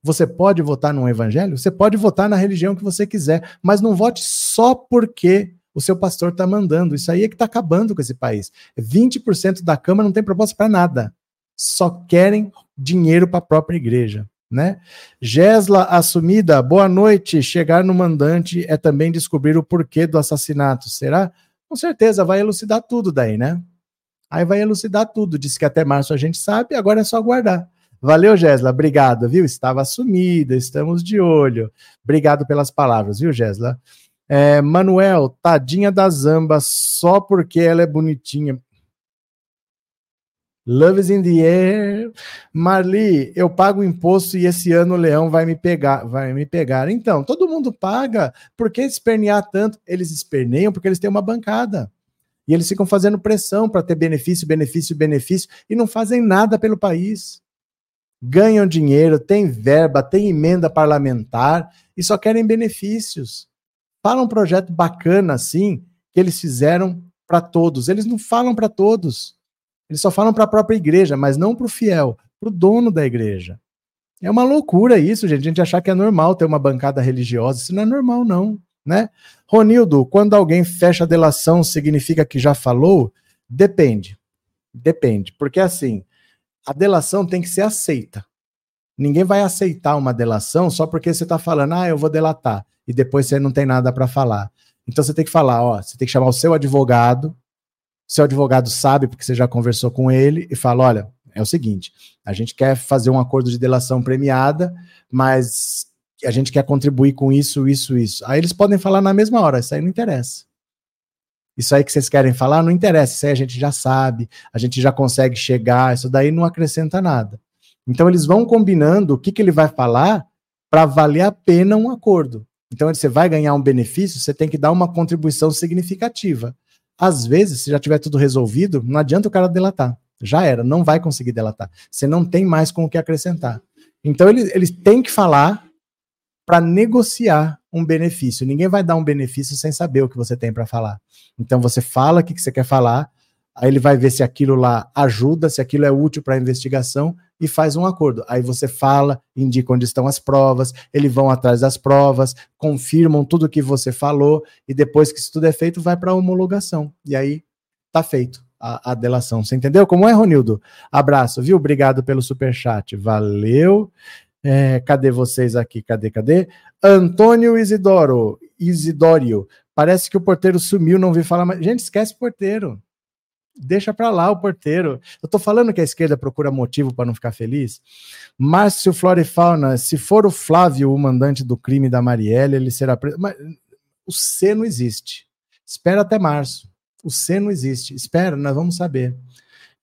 Você pode votar num evangelho? Você pode votar na religião que você quiser, mas não vote só porque o seu pastor está mandando. Isso aí é que está acabando com esse país. 20% da Câmara não tem proposta para nada. Só querem dinheiro para a própria igreja. Né? Gesla assumida, boa noite. Chegar no mandante é também descobrir o porquê do assassinato. Será? Com certeza, vai elucidar tudo daí, né? Aí vai elucidar tudo. Disse que até março a gente sabe, agora é só aguardar. Valeu, Gesla. Obrigado, viu? Estava sumida, estamos de olho. Obrigado pelas palavras, viu, Gesla? É, Manuel, tadinha da Zamba, só porque ela é bonitinha. Love is in the air. Marli, eu pago imposto e esse ano o leão vai me pegar, vai me pegar. Então, todo mundo paga. Por que espernear tanto? Eles esperneiam porque eles têm uma bancada. E eles ficam fazendo pressão para ter benefício, benefício, benefício e não fazem nada pelo país. Ganham dinheiro, tem verba, tem emenda parlamentar e só querem benefícios. Fala um projeto bacana assim que eles fizeram para todos. Eles não falam para todos. Eles só falam para a própria igreja, mas não para o fiel, para o dono da igreja. É uma loucura isso, gente. A gente achar que é normal ter uma bancada religiosa. Isso não é normal, não. Né? Ronildo, quando alguém fecha a delação, significa que já falou? Depende. Depende. Porque assim, a delação tem que ser aceita. Ninguém vai aceitar uma delação só porque você está falando, ah, eu vou delatar, e depois você não tem nada para falar. Então você tem que falar, ó, você tem que chamar o seu advogado, seu advogado sabe, porque você já conversou com ele, e fala: olha, é o seguinte, a gente quer fazer um acordo de delação premiada, mas a gente quer contribuir com isso, isso, isso. Aí eles podem falar na mesma hora, isso aí não interessa. Isso aí que vocês querem falar não interessa, isso aí a gente já sabe, a gente já consegue chegar, isso daí não acrescenta nada. Então eles vão combinando o que, que ele vai falar para valer a pena um acordo. Então você vai ganhar um benefício, você tem que dar uma contribuição significativa. Às vezes, se já tiver tudo resolvido, não adianta o cara delatar. Já era, não vai conseguir delatar. Você não tem mais com o que acrescentar. Então, eles, eles têm que falar para negociar um benefício. Ninguém vai dar um benefício sem saber o que você tem para falar. Então, você fala o que, você quer falar, aí ele vai ver se aquilo lá ajuda, se aquilo é útil para a investigação e faz um acordo. Aí você fala, indica onde estão as provas, eles vão atrás das provas, confirmam tudo o que você falou e depois que isso tudo é feito, vai para a homologação. E aí tá feito a, a, delação. Você entendeu como é, Ronildo? Abraço, viu? Obrigado pelo super chat. Valeu. É, cadê vocês aqui? Cadê, cadê? Antônio Isidoro, Isidório. Parece que o porteiro sumiu, não vi falar mais. Gente, esquece o porteiro deixa para lá o porteiro. Eu tô falando que a esquerda procura motivo para não ficar feliz. Márcio Florifauna, se for o Flávio o mandante do crime da Marielle, ele será preso. Mas o C não existe. Espera até março. O C não existe. Espera, nós vamos saber.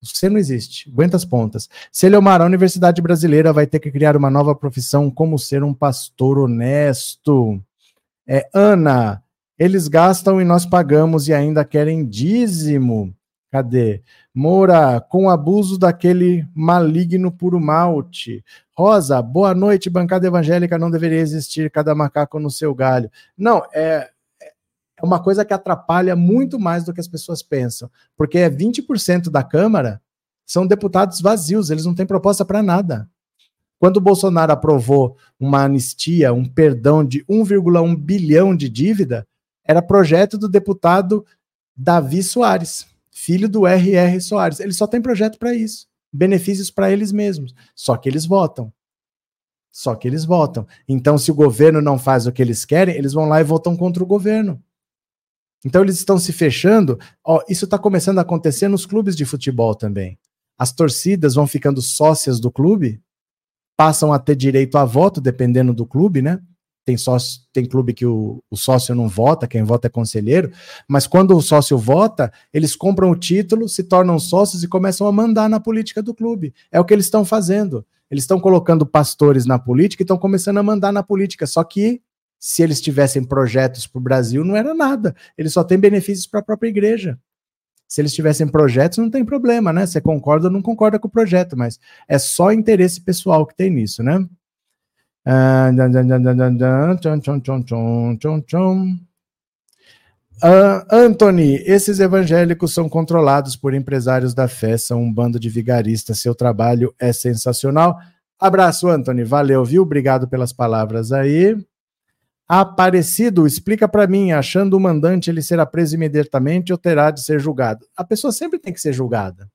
O C não existe. Aguenta as pontas. Celiomar, a Universidade Brasileira vai ter que criar uma nova profissão como ser um pastor honesto. É, Ana, eles gastam e nós pagamos e ainda querem dízimo. Cadê? Moura, com abuso daquele maligno puro malte. Rosa, boa noite, bancada evangélica não deveria existir cada macaco no seu galho. Não, é, é uma coisa que atrapalha muito mais do que as pessoas pensam, porque é 20% da Câmara são deputados vazios, eles não têm proposta para nada. Quando o Bolsonaro aprovou uma anistia, um perdão de 1,1 bilhão de dívida, era projeto do deputado Davi Soares filho do R.R. Soares. Ele só tem projeto para isso. Benefícios para eles mesmos. Só que eles votam. Só que eles votam. Então, se o governo não faz o que eles querem, eles vão lá e votam contra o governo. Então, eles estão se fechando. Ó, isso está começando a acontecer nos clubes de futebol também. As torcidas vão ficando sócias do clube, passam a ter direito a voto, dependendo do clube, né? tem sócio, tem clube que o, o, sócio não vota, quem vota é conselheiro, mas quando o sócio vota, eles compram o título, se tornam sócios e começam a mandar na política do clube. É o que eles estão fazendo. Eles estão colocando pastores na política e estão começando a mandar na política. Só que se eles tivessem projetos para o Brasil, não era nada. Eles só têm benefícios para a própria igreja. Se eles tivessem projetos, não tem problema, né? Você concorda ou não concorda com o projeto, mas é só interesse pessoal que tem nisso, né? Uh, Anthony, esses evangélicos são controlados por empresários da fé, são um bando de vigaristas. Seu trabalho é sensacional. Abraço, Anthony. Valeu, viu? Obrigado pelas palavras aí. Aparecido, explica para mim, achando o mandante, ele será preso imediatamente ou terá de ser julgado? A pessoa sempre tem que ser julgada.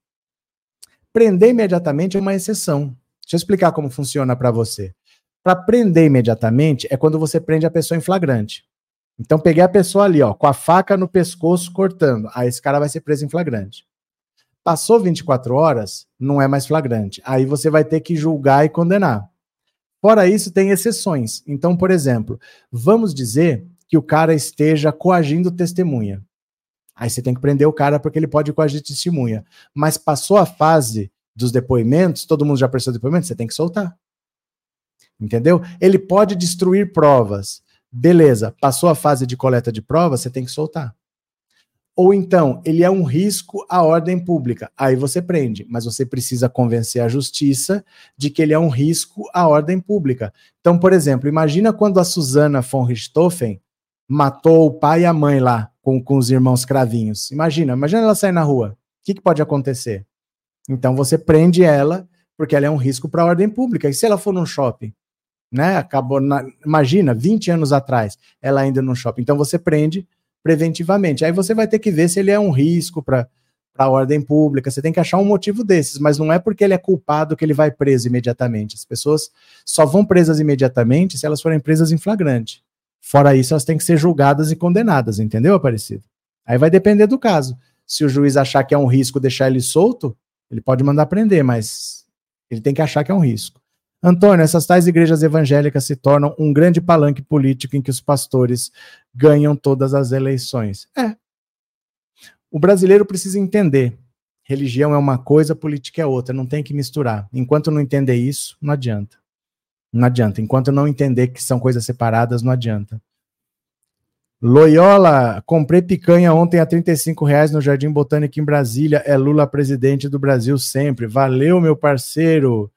Prender imediatamente é uma exceção. Deixa eu explicar como funciona para você. Para prender imediatamente é quando você prende a pessoa em flagrante. Então peguei a pessoa ali, ó, com a faca no pescoço cortando. Aí esse cara vai ser preso em flagrante. Passou 24 horas, não é mais flagrante. Aí você vai ter que julgar e condenar. Fora isso, tem exceções. Então, por exemplo, vamos dizer que o cara esteja coagindo testemunha. Aí você tem que prender o cara porque ele pode coagir testemunha. Mas passou a fase dos depoimentos, todo mundo já prestou depoimento, você tem que soltar. Entendeu? Ele pode destruir provas. Beleza, passou a fase de coleta de provas, você tem que soltar. Ou então, ele é um risco à ordem pública. Aí você prende, mas você precisa convencer a justiça de que ele é um risco à ordem pública. Então, por exemplo, imagina quando a Susana von Richthofen matou o pai e a mãe lá com, com os irmãos cravinhos. Imagina, imagina ela sair na rua. O que, que pode acontecer? Então você prende ela porque ela é um risco para a ordem pública. E se ela for num shopping? Né? Acabou na, imagina, 20 anos atrás, ela ainda no shopping. Então você prende preventivamente. Aí você vai ter que ver se ele é um risco para a ordem pública. Você tem que achar um motivo desses, mas não é porque ele é culpado que ele vai preso imediatamente. As pessoas só vão presas imediatamente se elas forem presas em flagrante. Fora isso, elas têm que ser julgadas e condenadas, entendeu, Aparecido? Aí vai depender do caso. Se o juiz achar que é um risco deixar ele solto, ele pode mandar prender, mas ele tem que achar que é um risco. Antônio, essas tais igrejas evangélicas se tornam um grande palanque político em que os pastores ganham todas as eleições. É. O brasileiro precisa entender. Religião é uma coisa, política é outra, não tem que misturar. Enquanto não entender isso, não adianta. Não adianta. Enquanto não entender que são coisas separadas, não adianta. Loyola, comprei picanha ontem a 35 reais no Jardim Botânico em Brasília. É Lula presidente do Brasil sempre. Valeu, meu parceiro.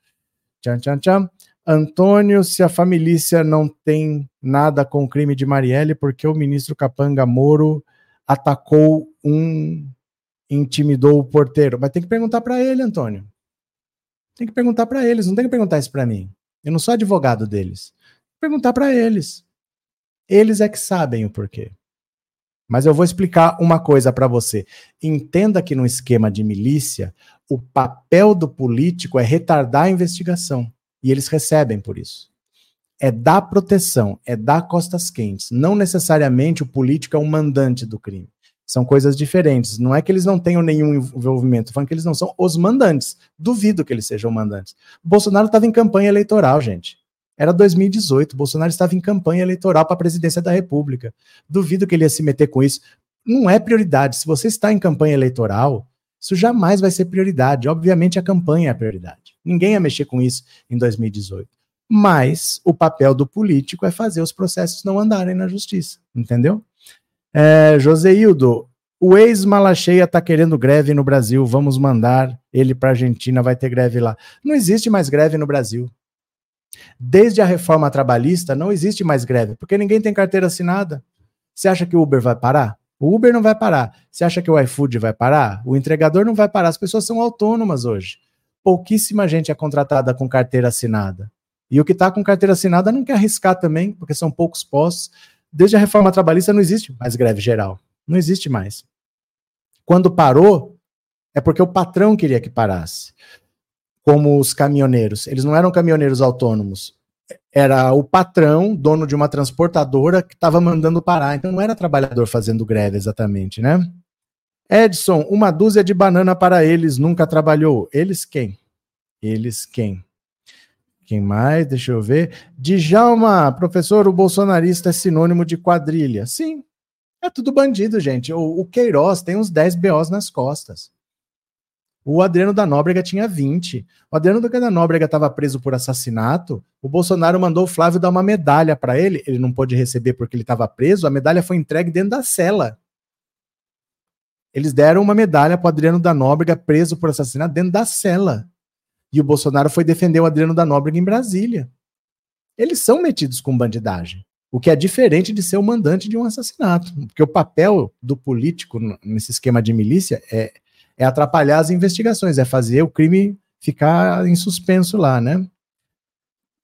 Tchan, tchan, tchan. Antônio, se a família não tem nada com o crime de Marielle, porque o ministro Capanga Moro atacou um, intimidou o porteiro. Mas tem que perguntar para ele, Antônio. Tem que perguntar para eles, não tem que perguntar isso para mim. Eu não sou advogado deles. Perguntar para eles. Eles é que sabem o porquê. Mas eu vou explicar uma coisa para você. Entenda que no esquema de milícia, o papel do político é retardar a investigação. E eles recebem por isso. É dar proteção, é dar costas quentes. Não necessariamente o político é um mandante do crime. São coisas diferentes. Não é que eles não tenham nenhum envolvimento, falando que eles não são os mandantes. Duvido que eles sejam mandantes. O Bolsonaro estava em campanha eleitoral, gente. Era 2018, Bolsonaro estava em campanha eleitoral para a presidência da República. Duvido que ele ia se meter com isso. Não é prioridade. Se você está em campanha eleitoral, isso jamais vai ser prioridade. Obviamente, a campanha é a prioridade. Ninguém ia mexer com isso em 2018. Mas o papel do político é fazer os processos não andarem na justiça. Entendeu? É, Joseildo, o ex-Malacheia está querendo greve no Brasil. Vamos mandar ele para a Argentina, vai ter greve lá. Não existe mais greve no Brasil. Desde a reforma trabalhista, não existe mais greve, porque ninguém tem carteira assinada. Você acha que o Uber vai parar? O Uber não vai parar. Você acha que o iFood vai parar? O entregador não vai parar. As pessoas são autônomas hoje. Pouquíssima gente é contratada com carteira assinada. E o que está com carteira assinada não quer arriscar também, porque são poucos postos. Desde a reforma trabalhista não existe mais greve geral. Não existe mais. Quando parou, é porque o patrão queria que parasse como os caminhoneiros. Eles não eram caminhoneiros autônomos. Era o patrão, dono de uma transportadora, que estava mandando parar. Então não era trabalhador fazendo greve exatamente, né? Edson, uma dúzia de banana para eles, nunca trabalhou. Eles quem? Eles quem? Quem mais? Deixa eu ver. Djalma, professor, o bolsonarista é sinônimo de quadrilha. Sim, é tudo bandido, gente. O, o Queiroz tem uns 10 BOs nas costas. O Adriano da Nóbrega tinha 20. O Adriano da Nóbrega estava preso por assassinato. O Bolsonaro mandou o Flávio dar uma medalha para ele. Ele não pôde receber porque ele estava preso. A medalha foi entregue dentro da cela. Eles deram uma medalha para o Adriano da Nóbrega preso por assassinato dentro da cela. E o Bolsonaro foi defender o Adriano da Nóbrega em Brasília. Eles são metidos com bandidagem. O que é diferente de ser o mandante de um assassinato. Porque o papel do político nesse esquema de milícia é, é atrapalhar as investigações, é fazer o crime ficar em suspenso lá, né?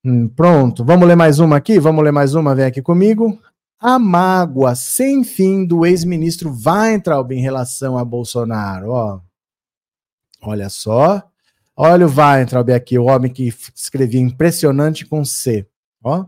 Hum, pronto, vamos ler mais uma aqui? Vamos ler mais uma, vem aqui comigo. A mágoa sem fim do ex-ministro Weintraub em relação a Bolsonaro, ó. Olha só. Olha o Weintraub aqui, o homem que escrevia impressionante com C, ó.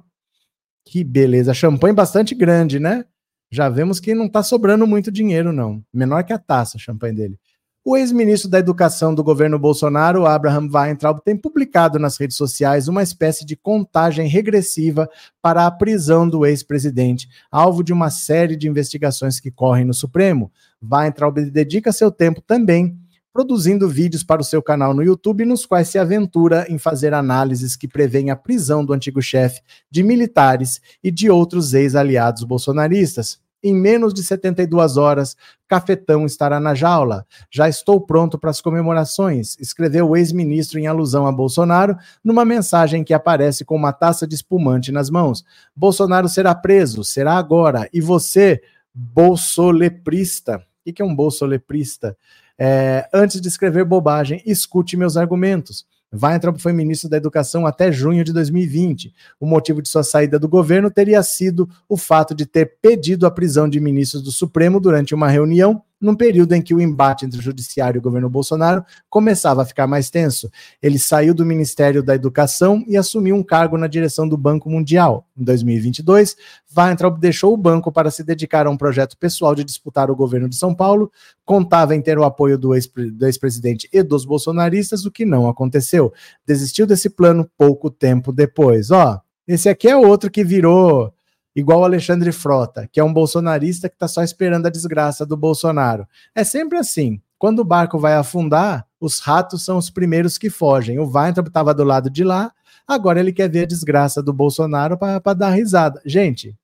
Que beleza. Champanhe bastante grande, né? Já vemos que não está sobrando muito dinheiro, não. Menor que a taça, champanhe dele. O ex-ministro da Educação do governo Bolsonaro, Abraham Weintraub, tem publicado nas redes sociais uma espécie de contagem regressiva para a prisão do ex-presidente, alvo de uma série de investigações que correm no Supremo. Weintraub dedica seu tempo também produzindo vídeos para o seu canal no YouTube, nos quais se aventura em fazer análises que prevêem a prisão do antigo chefe, de militares e de outros ex-aliados bolsonaristas. Em menos de 72 horas, Cafetão estará na jaula. Já estou pronto para as comemorações, escreveu o ex-ministro em alusão a Bolsonaro, numa mensagem que aparece com uma taça de espumante nas mãos. Bolsonaro será preso, será agora. E você, bolsoleprista? O que é um bolsoleprista? É, antes de escrever bobagem, escute meus argumentos. Weintraub foi ministro da Educação até junho de 2020. O motivo de sua saída do governo teria sido o fato de ter pedido a prisão de ministros do Supremo durante uma reunião num período em que o embate entre o judiciário e o governo Bolsonaro começava a ficar mais tenso. Ele saiu do Ministério da Educação e assumiu um cargo na direção do Banco Mundial. Em 2022, Weintraub deixou o banco para se dedicar a um projeto pessoal de disputar o governo de São Paulo, contava em ter o apoio do ex-presidente e dos bolsonaristas, o que não aconteceu. Desistiu desse plano pouco tempo depois. Ó, esse aqui é outro que virou igual o Alexandre Frota, que é um bolsonarista que está só esperando a desgraça do Bolsonaro. É sempre assim. Quando o barco vai afundar, os ratos são os primeiros que fogem. O Weintraub estava do lado de lá, agora ele quer ver a desgraça do Bolsonaro para dar risada. Gente,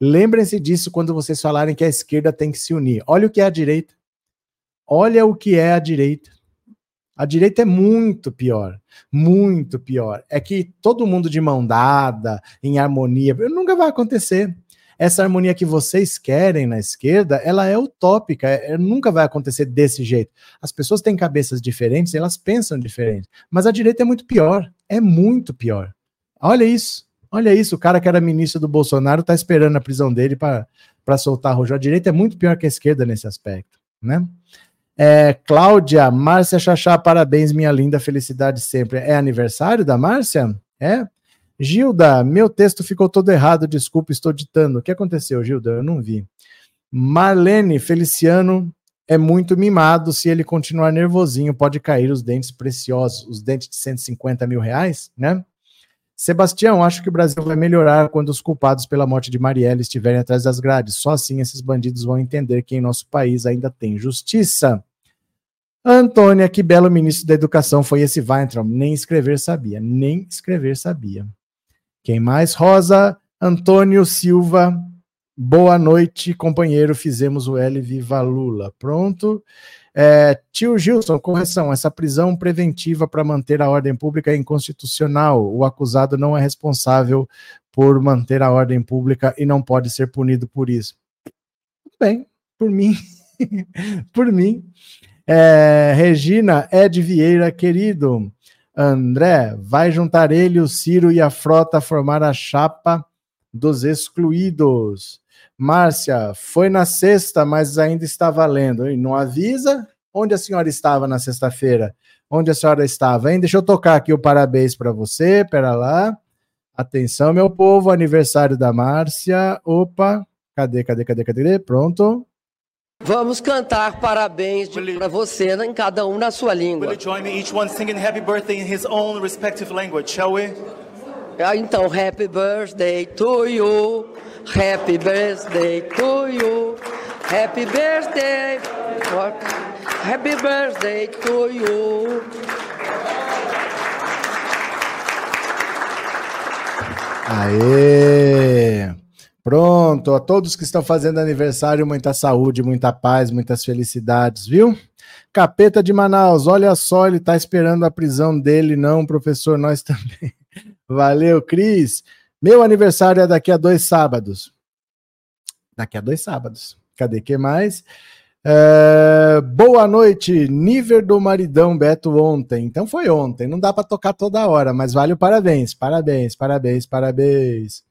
lembrem-se disso quando vocês falarem que a esquerda tem que se unir. Olha o que é a direita. Olha o que é a direita. A direita é muito pior, muito pior. É que todo mundo de mão dada, em harmonia, nunca vai acontecer. Essa harmonia que vocês querem na esquerda, ela é utópica, é, é, nunca vai acontecer desse jeito. As pessoas têm cabeças diferentes, elas pensam diferente. Mas a direita é muito pior, é muito pior. Olha isso, olha isso. O cara que era ministro do Bolsonaro está esperando a prisão dele para soltar a Rojão. A direita é muito pior que a esquerda nesse aspecto, né? É, Cláudia, Márcia Chachá, parabéns, minha linda, felicidade sempre. É aniversário da Márcia? É? Gilda, meu texto ficou todo errado, desculpa, estou ditando. O que aconteceu, Gilda? Eu não vi. Marlene, Feliciano é muito mimado. Se ele continuar nervosinho, pode cair os dentes preciosos, os dentes de 150 mil reais, né? Sebastião, acho que o Brasil vai melhorar quando os culpados pela morte de Marielle estiverem atrás das grades. Só assim esses bandidos vão entender que em nosso país ainda tem justiça. Antônia, que belo ministro da Educação foi esse Weintraub. Nem escrever sabia, nem escrever sabia. Quem mais? Rosa, Antônio Silva. Boa noite, companheiro. Fizemos o L Viva Lula. Pronto. É, tio Gilson, correção, essa prisão preventiva para manter a ordem pública é inconstitucional. O acusado não é responsável por manter a ordem pública e não pode ser punido por isso. Bem, por mim, [laughs] por mim. É, Regina Ed Vieira, querido. André, vai juntar ele, o Ciro e a frota a formar a chapa dos excluídos. Márcia, foi na sexta, mas ainda está valendo. E não avisa onde a senhora estava na sexta-feira. Onde a senhora estava, hein? Deixa eu tocar aqui o parabéns para você. Pera lá. Atenção, meu povo, aniversário da Márcia. Opa, cadê, cadê, cadê, cadê? Pronto. Vamos cantar parabéns para você em cada um na sua língua. Will you join me each one singing happy birthday in his own respective language, shall we? Ah, então, happy birthday to you. Happy birthday to you. Happy birthday. Happy birthday to you. Aê! Pronto, a todos que estão fazendo aniversário, muita saúde, muita paz, muitas felicidades, viu? Capeta de Manaus, olha só, ele está esperando a prisão dele, não, professor, nós também. [laughs] Valeu, Cris. Meu aniversário é daqui a dois sábados. Daqui a dois sábados. Cadê que mais? É, boa noite, nível do maridão Beto ontem. Então foi ontem, não dá para tocar toda hora, mas vale o parabéns, parabéns, parabéns, parabéns.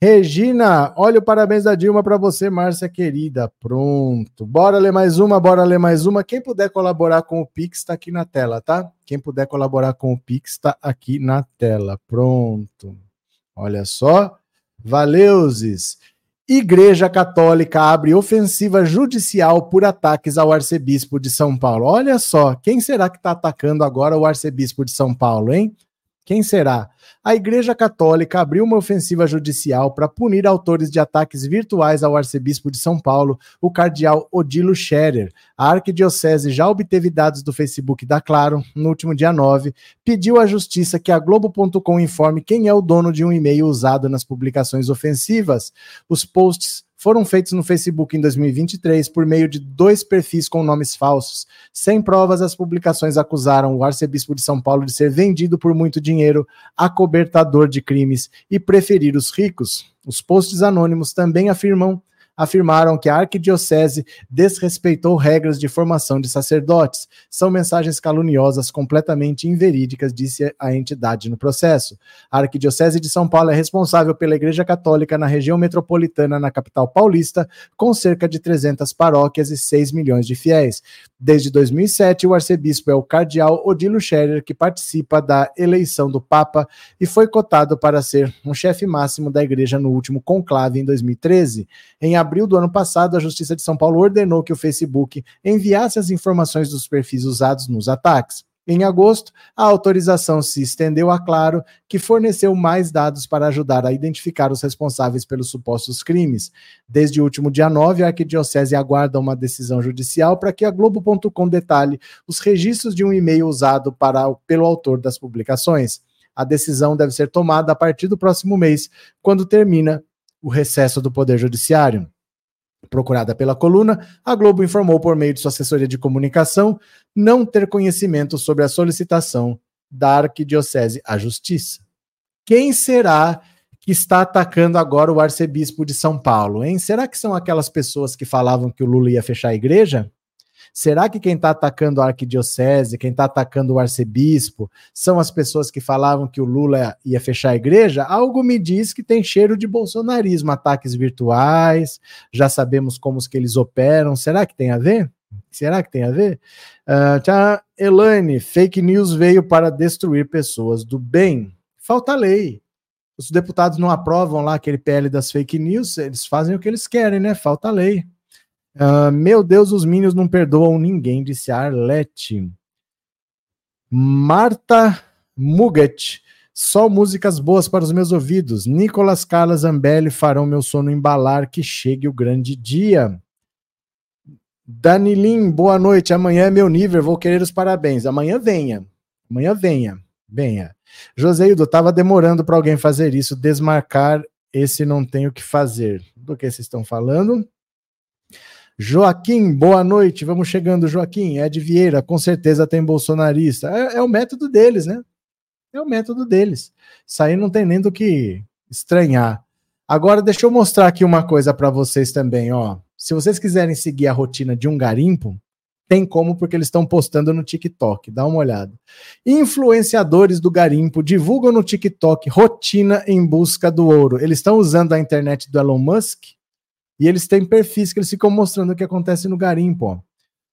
Regina, olha o parabéns da Dilma para você, Márcia querida. Pronto. Bora ler mais uma, bora ler mais uma. Quem puder colaborar com o Pix está aqui na tela, tá? Quem puder colaborar com o Pix está aqui na tela. Pronto. Olha só. Valeuses. Igreja Católica abre ofensiva judicial por ataques ao arcebispo de São Paulo. Olha só, quem será que está atacando agora o arcebispo de São Paulo, hein? Quem será? A Igreja Católica abriu uma ofensiva judicial para punir autores de ataques virtuais ao arcebispo de São Paulo, o cardeal Odilo Scherer. A arquidiocese já obteve dados do Facebook da Claro no último dia 9, pediu à justiça que a Globo.com informe quem é o dono de um e-mail usado nas publicações ofensivas. Os posts foram feitos no Facebook em 2023 por meio de dois perfis com nomes falsos. Sem provas, as publicações acusaram o arcebispo de São Paulo de ser vendido por muito dinheiro, acobertador de crimes e preferir os ricos. Os posts anônimos também afirmam afirmaram que a arquidiocese desrespeitou regras de formação de sacerdotes. São mensagens caluniosas completamente inverídicas, disse a entidade no processo. A arquidiocese de São Paulo é responsável pela Igreja Católica na região metropolitana, na capital paulista, com cerca de 300 paróquias e 6 milhões de fiéis. Desde 2007, o arcebispo é o cardeal Odilo Scherer, que participa da eleição do Papa e foi cotado para ser um chefe máximo da igreja no último conclave em 2013. Em abril do ano passado, a Justiça de São Paulo ordenou que o Facebook enviasse as informações dos perfis usados nos ataques. Em agosto, a autorização se estendeu a Claro, que forneceu mais dados para ajudar a identificar os responsáveis pelos supostos crimes. Desde o último dia 9, a Arquidiocese aguarda uma decisão judicial para que a Globo.com detalhe os registros de um e-mail usado para, pelo autor das publicações. A decisão deve ser tomada a partir do próximo mês, quando termina o recesso do Poder Judiciário. Procurada pela coluna, a Globo informou por meio de sua assessoria de comunicação não ter conhecimento sobre a solicitação da Arquidiocese à Justiça. Quem será que está atacando agora o arcebispo de São Paulo, hein? Será que são aquelas pessoas que falavam que o Lula ia fechar a igreja? Será que quem está atacando a arquidiocese, quem está atacando o arcebispo, são as pessoas que falavam que o Lula ia fechar a igreja? Algo me diz que tem cheiro de bolsonarismo, ataques virtuais, já sabemos como que eles operam. Será que tem a ver? Será que tem a ver? Uh, tchau, Elaine, fake news veio para destruir pessoas do bem. Falta lei. Os deputados não aprovam lá aquele PL das fake news, eles fazem o que eles querem, né? Falta lei. Uh, meu Deus, os Minions não perdoam ninguém, disse Arlete. Marta Muget. Só músicas boas para os meus ouvidos. Nicolas Carla Zambelli farão meu sono embalar, que chegue o grande dia. Danilim, boa noite. Amanhã é meu nível, vou querer os parabéns. Amanhã venha. Amanhã venha. Venha. Joseildo, estava demorando para alguém fazer isso, desmarcar esse não tem o que fazer. Do que vocês estão falando? Joaquim, boa noite. Vamos chegando, Joaquim. Ed Vieira, com certeza tem bolsonarista. É, é, o método deles, né? É o método deles. Isso aí não tem nem do que estranhar. Agora, deixa eu mostrar aqui uma coisa para vocês também, ó. Se vocês quiserem seguir a rotina de um garimpo, tem como, porque eles estão postando no TikTok. Dá uma olhada. Influenciadores do garimpo divulgam no TikTok rotina em busca do ouro. Eles estão usando a internet do Elon Musk e eles têm perfis que eles ficam mostrando o que acontece no garimpo.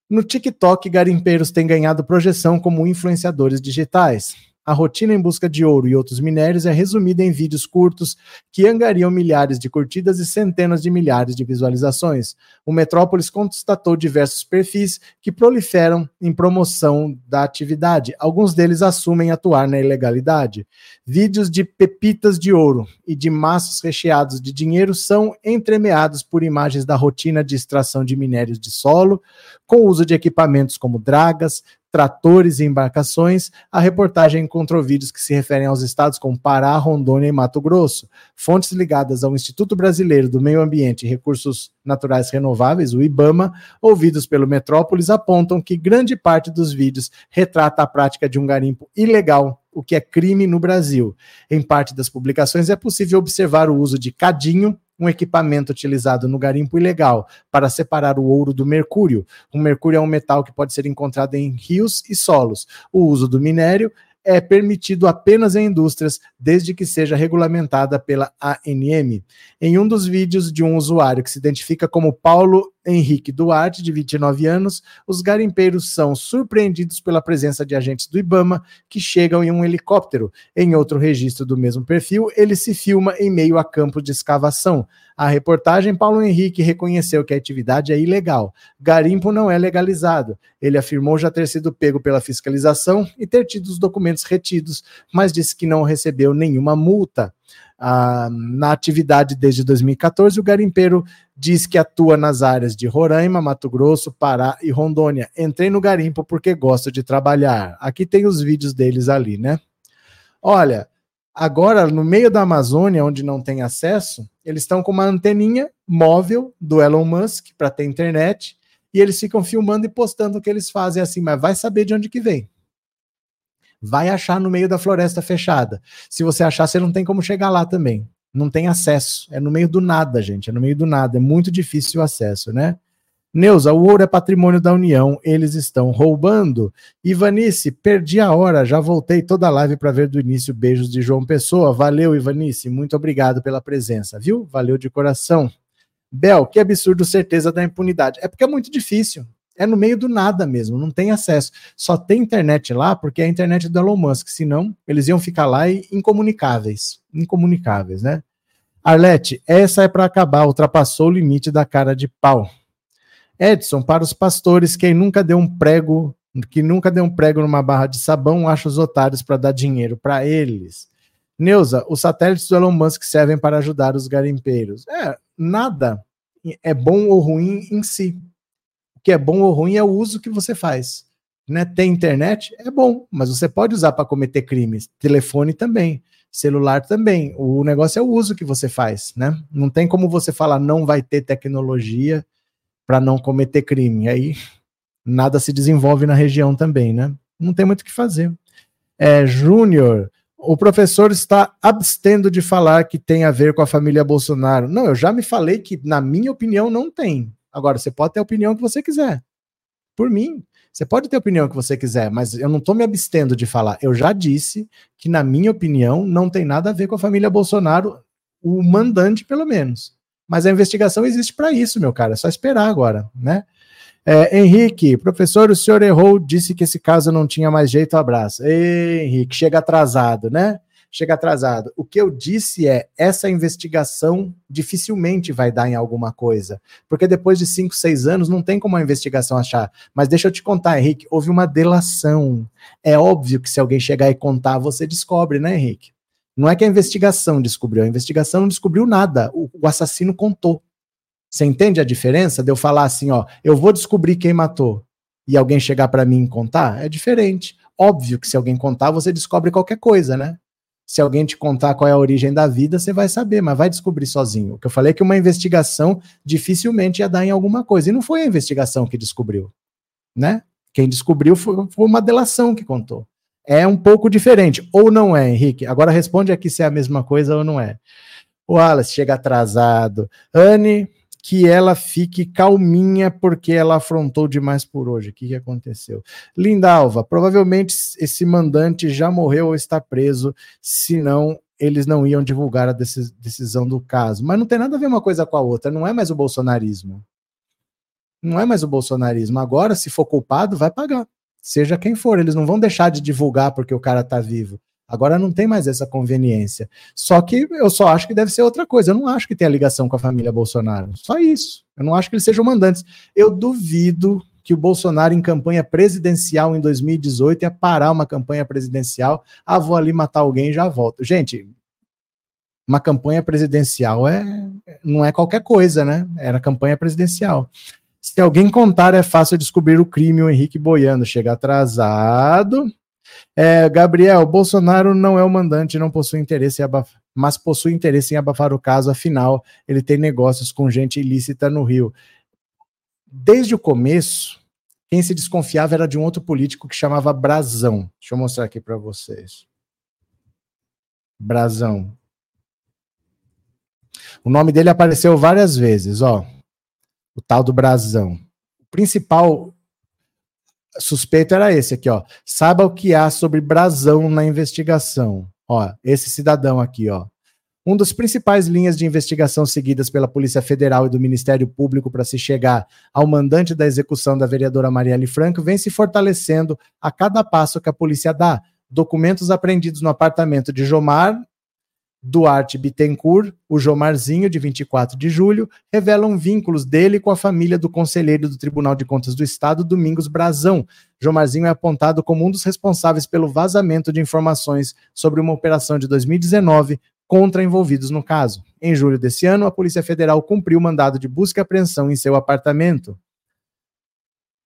No TikTok, garimpeiros têm ganhado projeção como influenciadores digitais. A rotina em busca de ouro e outros minérios é resumida em vídeos curtos que angariam milhares de curtidas e centenas de milhares de visualizações. O Metrópolis constatou diversos perfis que proliferam em promoção da atividade. Alguns deles assumem atuar na ilegalidade. Vídeos de pepitas de ouro e de maços recheados de dinheiro são entremeados por imagens da rotina de extração de minérios de solo, com uso de equipamentos como dragas, tratores e embarcações, a reportagem encontrou vídeos que se referem aos estados como Pará, Rondônia e Mato Grosso. Fontes ligadas ao Instituto Brasileiro do Meio Ambiente e Recursos Naturais Renováveis, o IBAMA, ouvidos pelo Metrópolis, apontam que grande parte dos vídeos retrata a prática de um garimpo ilegal o que é crime no Brasil. Em parte das publicações é possível observar o uso de cadinho, um equipamento utilizado no garimpo ilegal para separar o ouro do mercúrio. O mercúrio é um metal que pode ser encontrado em rios e solos. O uso do minério é permitido apenas em indústrias, desde que seja regulamentada pela ANM. Em um dos vídeos de um usuário que se identifica como Paulo Henrique Duarte, de 29 anos, os garimpeiros são surpreendidos pela presença de agentes do Ibama que chegam em um helicóptero. Em outro registro do mesmo perfil, ele se filma em meio a campos de escavação. A reportagem, Paulo Henrique reconheceu que a atividade é ilegal. Garimpo não é legalizado. Ele afirmou já ter sido pego pela fiscalização e ter tido os documentos retidos, mas disse que não recebeu nenhuma multa. Na atividade desde 2014, o garimpeiro diz que atua nas áreas de Roraima, Mato Grosso, Pará e Rondônia. Entrei no garimpo porque gosto de trabalhar. Aqui tem os vídeos deles ali, né? Olha, agora no meio da Amazônia, onde não tem acesso, eles estão com uma anteninha móvel do Elon Musk para ter internet e eles ficam filmando e postando o que eles fazem assim, mas vai saber de onde que vem vai achar no meio da floresta fechada. Se você achar, você não tem como chegar lá também. Não tem acesso. É no meio do nada, gente. É no meio do nada. É muito difícil o acesso, né? Neuza, o ouro é patrimônio da União, eles estão roubando. Ivanice, perdi a hora, já voltei toda a live para ver do início. Beijos de João Pessoa. Valeu, Ivanice, muito obrigado pela presença, viu? Valeu de coração. Bel, que absurdo certeza da impunidade. É porque é muito difícil é no meio do nada mesmo, não tem acesso. Só tem internet lá porque é a internet do Elon Musk, senão eles iam ficar lá e incomunicáveis. Incomunicáveis, né? Arlete, essa é para acabar, ultrapassou o limite da cara de pau. Edson, para os pastores, quem nunca deu um prego, que nunca deu um prego numa barra de sabão, acha os otários para dar dinheiro para eles. Neuza, os satélites do Elon Musk servem para ajudar os garimpeiros. É, nada é bom ou ruim em si que é bom ou ruim é o uso que você faz. Né? Tem internet? É bom, mas você pode usar para cometer crimes. Telefone também, celular também. O negócio é o uso que você faz, né? Não tem como você falar não vai ter tecnologia para não cometer crime. Aí nada se desenvolve na região também, né? Não tem muito o que fazer. É, Júnior, o professor está abstendo de falar que tem a ver com a família Bolsonaro. Não, eu já me falei que, na minha opinião, não tem. Agora, você pode ter a opinião que você quiser. Por mim, você pode ter a opinião que você quiser, mas eu não estou me abstendo de falar. Eu já disse que, na minha opinião, não tem nada a ver com a família Bolsonaro, o mandante, pelo menos. Mas a investigação existe para isso, meu cara. É só esperar agora, né? É, Henrique, professor, o senhor errou, disse que esse caso não tinha mais jeito, abraço. Ei, Henrique, chega atrasado, né? Chega atrasado. O que eu disse é: essa investigação dificilmente vai dar em alguma coisa, porque depois de cinco, seis anos não tem como a investigação achar. Mas deixa eu te contar, Henrique, houve uma delação. É óbvio que se alguém chegar e contar, você descobre, né, Henrique? Não é que a investigação descobriu, a investigação não descobriu nada, o, o assassino contou. Você entende a diferença de eu falar assim, ó, eu vou descobrir quem matou e alguém chegar para mim e contar? É diferente. Óbvio que se alguém contar, você descobre qualquer coisa, né? Se alguém te contar qual é a origem da vida, você vai saber, mas vai descobrir sozinho. O que eu falei é que uma investigação dificilmente ia dar em alguma coisa. E não foi a investigação que descobriu, né? Quem descobriu foi, foi uma delação que contou. É um pouco diferente, ou não é, Henrique? Agora responde aqui se é a mesma coisa ou não é. O Wallace chega atrasado. Anne, que ela fique calminha porque ela afrontou demais por hoje. O que, que aconteceu? Lindalva, provavelmente esse mandante já morreu ou está preso, senão eles não iam divulgar a decisão do caso. Mas não tem nada a ver uma coisa com a outra, não é mais o bolsonarismo. Não é mais o bolsonarismo. Agora, se for culpado, vai pagar. Seja quem for, eles não vão deixar de divulgar porque o cara está vivo. Agora não tem mais essa conveniência. Só que eu só acho que deve ser outra coisa. Eu não acho que tenha ligação com a família Bolsonaro. Só isso. Eu não acho que eles sejam mandantes. Eu duvido que o Bolsonaro, em campanha presidencial em 2018, ia parar uma campanha presidencial. Ah, vou ali matar alguém e já volto. Gente, uma campanha presidencial é não é qualquer coisa, né? Era campanha presidencial. Se alguém contar, é fácil descobrir o crime. O Henrique Boiano chega atrasado. É, Gabriel, Bolsonaro não é o mandante, não possui interesse em abafar, mas possui interesse em abafar o caso, afinal, ele tem negócios com gente ilícita no Rio. Desde o começo, quem se desconfiava era de um outro político que chamava Brazão. Deixa eu mostrar aqui para vocês. Brazão. O nome dele apareceu várias vezes, ó. O tal do Brazão. O principal suspeito era esse aqui, ó. Saiba o que há sobre Brazão na investigação. Ó, esse cidadão aqui, ó. Um dos principais linhas de investigação seguidas pela Polícia Federal e do Ministério Público para se chegar ao mandante da execução da vereadora Marielle Franco vem se fortalecendo a cada passo que a polícia dá. Documentos apreendidos no apartamento de Jomar Duarte Bittencourt, o Jomarzinho, de 24 de julho, revelam vínculos dele com a família do conselheiro do Tribunal de Contas do Estado, Domingos Brazão. Jomarzinho é apontado como um dos responsáveis pelo vazamento de informações sobre uma operação de 2019 contra envolvidos no caso. Em julho desse ano, a Polícia Federal cumpriu o mandado de busca e apreensão em seu apartamento.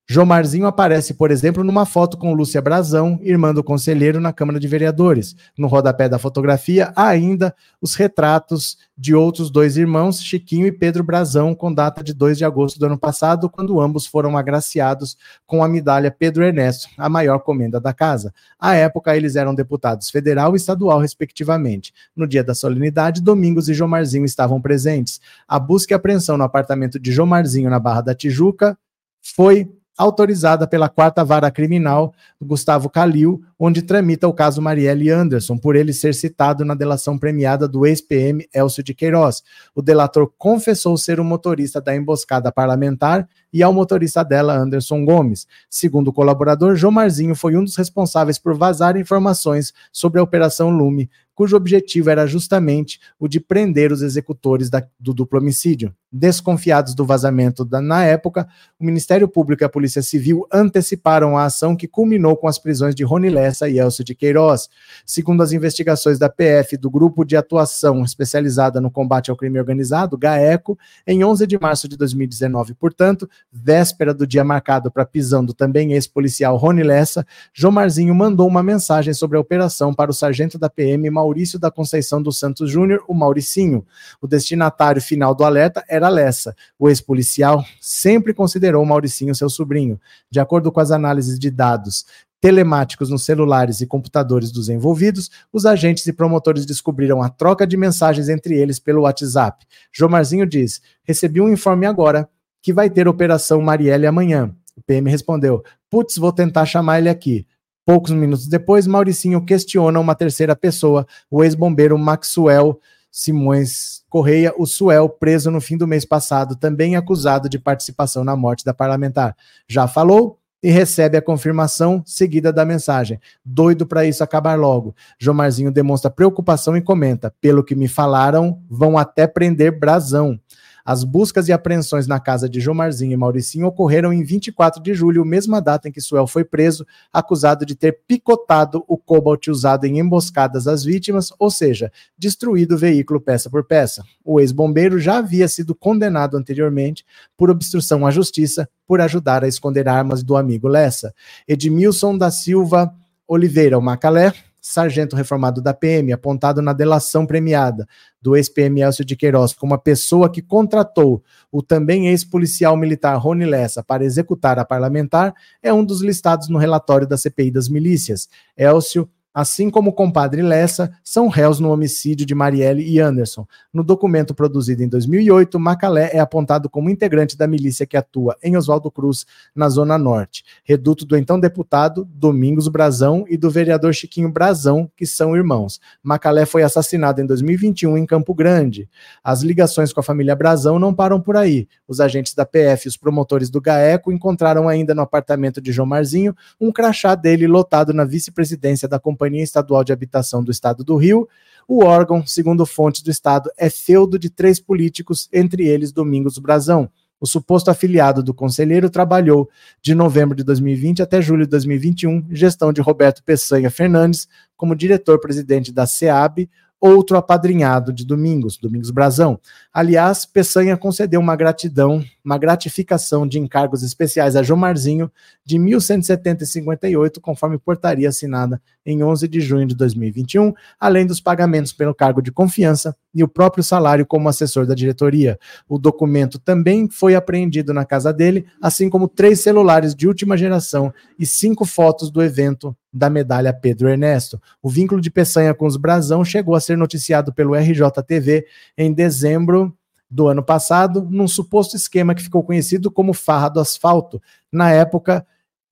Jomarzinho aparece, por exemplo, numa foto com Lúcia Brazão, irmã do conselheiro, na Câmara de Vereadores. No rodapé da fotografia, há ainda os retratos de outros dois irmãos, Chiquinho e Pedro Brazão, com data de 2 de agosto do ano passado, quando ambos foram agraciados com a medalha Pedro Ernesto, a maior comenda da casa. À época, eles eram deputados federal e estadual, respectivamente. No dia da solenidade, Domingos e Jomarzinho estavam presentes. A busca e apreensão no apartamento de Jomarzinho, na Barra da Tijuca, foi autorizada pela quarta vara criminal Gustavo Calil, onde tramita o caso Marielle Anderson, por ele ser citado na delação premiada do ex-PM Elcio de Queiroz. O delator confessou ser o motorista da emboscada parlamentar e ao motorista dela, Anderson Gomes. Segundo o colaborador, Jomarzinho foi um dos responsáveis por vazar informações sobre a Operação Lume, cujo objetivo era justamente o de prender os executores da, do duplo homicídio. Desconfiados do vazamento da, na época, o Ministério Público e a Polícia Civil anteciparam a ação que culminou com as prisões de Rony Lessa e Elcio de Queiroz. Segundo as investigações da PF do Grupo de Atuação Especializada no Combate ao Crime Organizado, GAECO, em 11 de março de 2019, portanto, véspera do dia marcado para a prisão do também ex-policial Rony Lessa, Jomarzinho mandou uma mensagem sobre a operação para o sargento da PM, Maurício da Conceição dos Santos Júnior, o Mauricinho. O destinatário final do alerta era Lessa. O ex-policial sempre considerou Mauricinho seu sobrinho. De acordo com as análises de dados telemáticos nos celulares e computadores dos envolvidos, os agentes e promotores descobriram a troca de mensagens entre eles pelo WhatsApp. Jomarzinho diz: Recebi um informe agora que vai ter Operação Marielle amanhã. O PM respondeu: Putz, vou tentar chamar ele aqui. Poucos minutos depois, Mauricinho questiona uma terceira pessoa, o ex-bombeiro Maxwell Simões Correia, o Suel, preso no fim do mês passado, também acusado de participação na morte da parlamentar. Já falou? E recebe a confirmação seguida da mensagem. Doido para isso acabar logo. Jomarzinho demonstra preocupação e comenta: pelo que me falaram, vão até prender Brasão. As buscas e apreensões na casa de Jomarzinho e Mauricinho ocorreram em 24 de julho, mesma data em que Suel foi preso, acusado de ter picotado o cobalt usado em emboscadas às vítimas, ou seja, destruído o veículo peça por peça. O ex-bombeiro já havia sido condenado anteriormente por obstrução à justiça por ajudar a esconder armas do amigo Lessa. Edmilson da Silva Oliveira, Macalé, sargento reformado da PM, apontado na delação premiada do ex-PM Elcio de Queiroz como a pessoa que contratou o também ex-policial militar Rony Lessa para executar a parlamentar, é um dos listados no relatório da CPI das milícias. Elcio assim como o compadre Lessa, são réus no homicídio de Marielle e Anderson. No documento produzido em 2008, Macalé é apontado como integrante da milícia que atua em Oswaldo Cruz, na Zona Norte, reduto do então deputado Domingos Brazão e do vereador Chiquinho Brazão, que são irmãos. Macalé foi assassinado em 2021 em Campo Grande. As ligações com a família Brazão não param por aí. Os agentes da PF e os promotores do GAECO encontraram ainda no apartamento de João Marzinho um crachá dele lotado na vice-presidência da companhia Companhia Estadual de Habitação do Estado do Rio. O órgão, segundo fontes do Estado, é feudo de três políticos, entre eles Domingos Brazão. O suposto afiliado do conselheiro trabalhou de novembro de 2020 até julho de 2021, gestão de Roberto Peçanha Fernandes, como diretor-presidente da SEAB, outro apadrinhado de Domingos, Domingos Brazão. Aliás, Peçanha concedeu uma gratidão, uma gratificação de encargos especiais a Jomarzinho de 1170,58, conforme portaria assinada em 11 de junho de 2021, além dos pagamentos pelo cargo de confiança e o próprio salário como assessor da diretoria. O documento também foi apreendido na casa dele, assim como três celulares de última geração e cinco fotos do evento da medalha Pedro Ernesto. O vínculo de Peçanha com os Brasão chegou a ser noticiado pelo RJTV em dezembro do ano passado, num suposto esquema que ficou conhecido como Farra do Asfalto. Na época,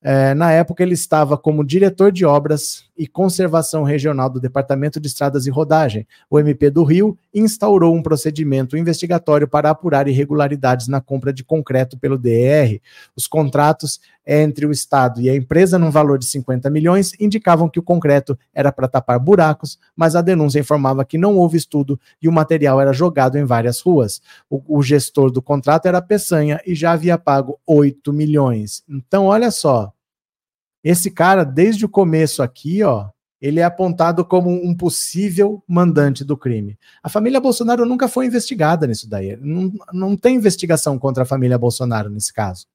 é, na época, ele estava como diretor de obras e conservação regional do Departamento de Estradas e Rodagem. O MP do Rio instaurou um procedimento investigatório para apurar irregularidades na compra de concreto pelo DR. Os contratos entre o Estado e a empresa, num valor de 50 milhões, indicavam que o concreto era para tapar buracos, mas a denúncia informava que não houve estudo e o material era jogado em várias ruas. O, o gestor do contrato era Peçanha e já havia pago 8 milhões. Então, olha só. Esse cara, desde o começo aqui, ó, ele é apontado como um possível mandante do crime. A família Bolsonaro nunca foi investigada nisso daí. Não, não tem investigação contra a família Bolsonaro nesse caso.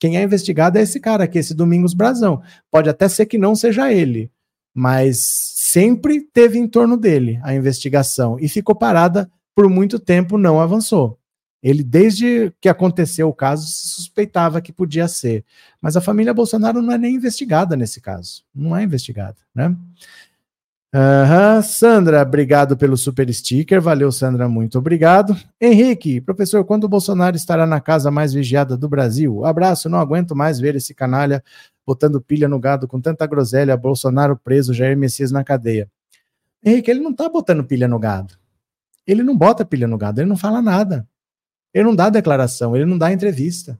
Quem é investigado é esse cara aqui, esse Domingos Brazão. Pode até ser que não seja ele, mas sempre teve em torno dele a investigação e ficou parada por muito tempo, não avançou. Ele, desde que aconteceu o caso, suspeitava que podia ser. Mas a família Bolsonaro não é nem investigada nesse caso. Não é investigada, né? Uhum. Sandra, obrigado pelo super sticker. Valeu, Sandra, muito obrigado. Henrique, professor, quando o Bolsonaro estará na casa mais vigiada do Brasil? Abraço, não aguento mais ver esse canalha botando pilha no gado com tanta groselha. Bolsonaro preso, Jair Messias na cadeia. Henrique, ele não tá botando pilha no gado. Ele não bota pilha no gado, ele não fala nada. Ele não dá declaração, ele não dá entrevista.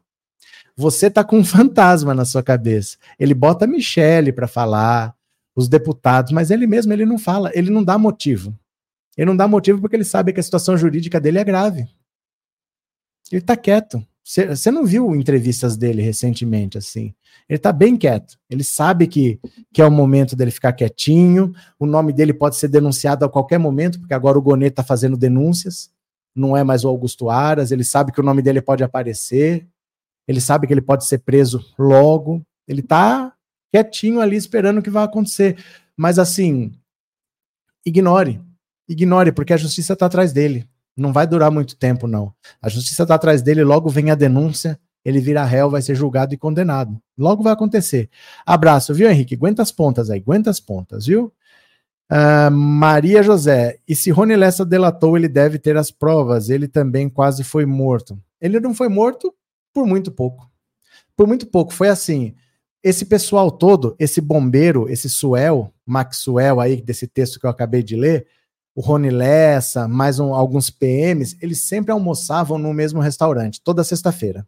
Você tá com um [laughs] fantasma na sua cabeça. Ele bota a Michele para falar, os deputados, mas ele mesmo ele não fala, ele não dá motivo. Ele não dá motivo porque ele sabe que a situação jurídica dele é grave. Ele tá quieto. Você não viu entrevistas dele recentemente assim? Ele tá bem quieto. Ele sabe que, que é o momento dele ficar quietinho. O nome dele pode ser denunciado a qualquer momento, porque agora o Gonê tá fazendo denúncias não é mais o Augusto Aras, ele sabe que o nome dele pode aparecer, ele sabe que ele pode ser preso logo, ele tá quietinho ali esperando o que vai acontecer. Mas assim, ignore, ignore, porque a justiça está atrás dele. Não vai durar muito tempo, não. A justiça está atrás dele, logo vem a denúncia, ele vira réu, vai ser julgado e condenado. Logo vai acontecer. Abraço, viu, Henrique? Aguenta as pontas aí, aguenta as pontas, viu? Uh, Maria José, e se Rony Lessa delatou, ele deve ter as provas. Ele também quase foi morto. Ele não foi morto por muito pouco. Por muito pouco. Foi assim: esse pessoal todo, esse bombeiro, esse Suel, Maxwell aí, desse texto que eu acabei de ler, o Rony Lessa, mais um, alguns PMs, eles sempre almoçavam no mesmo restaurante, toda sexta-feira.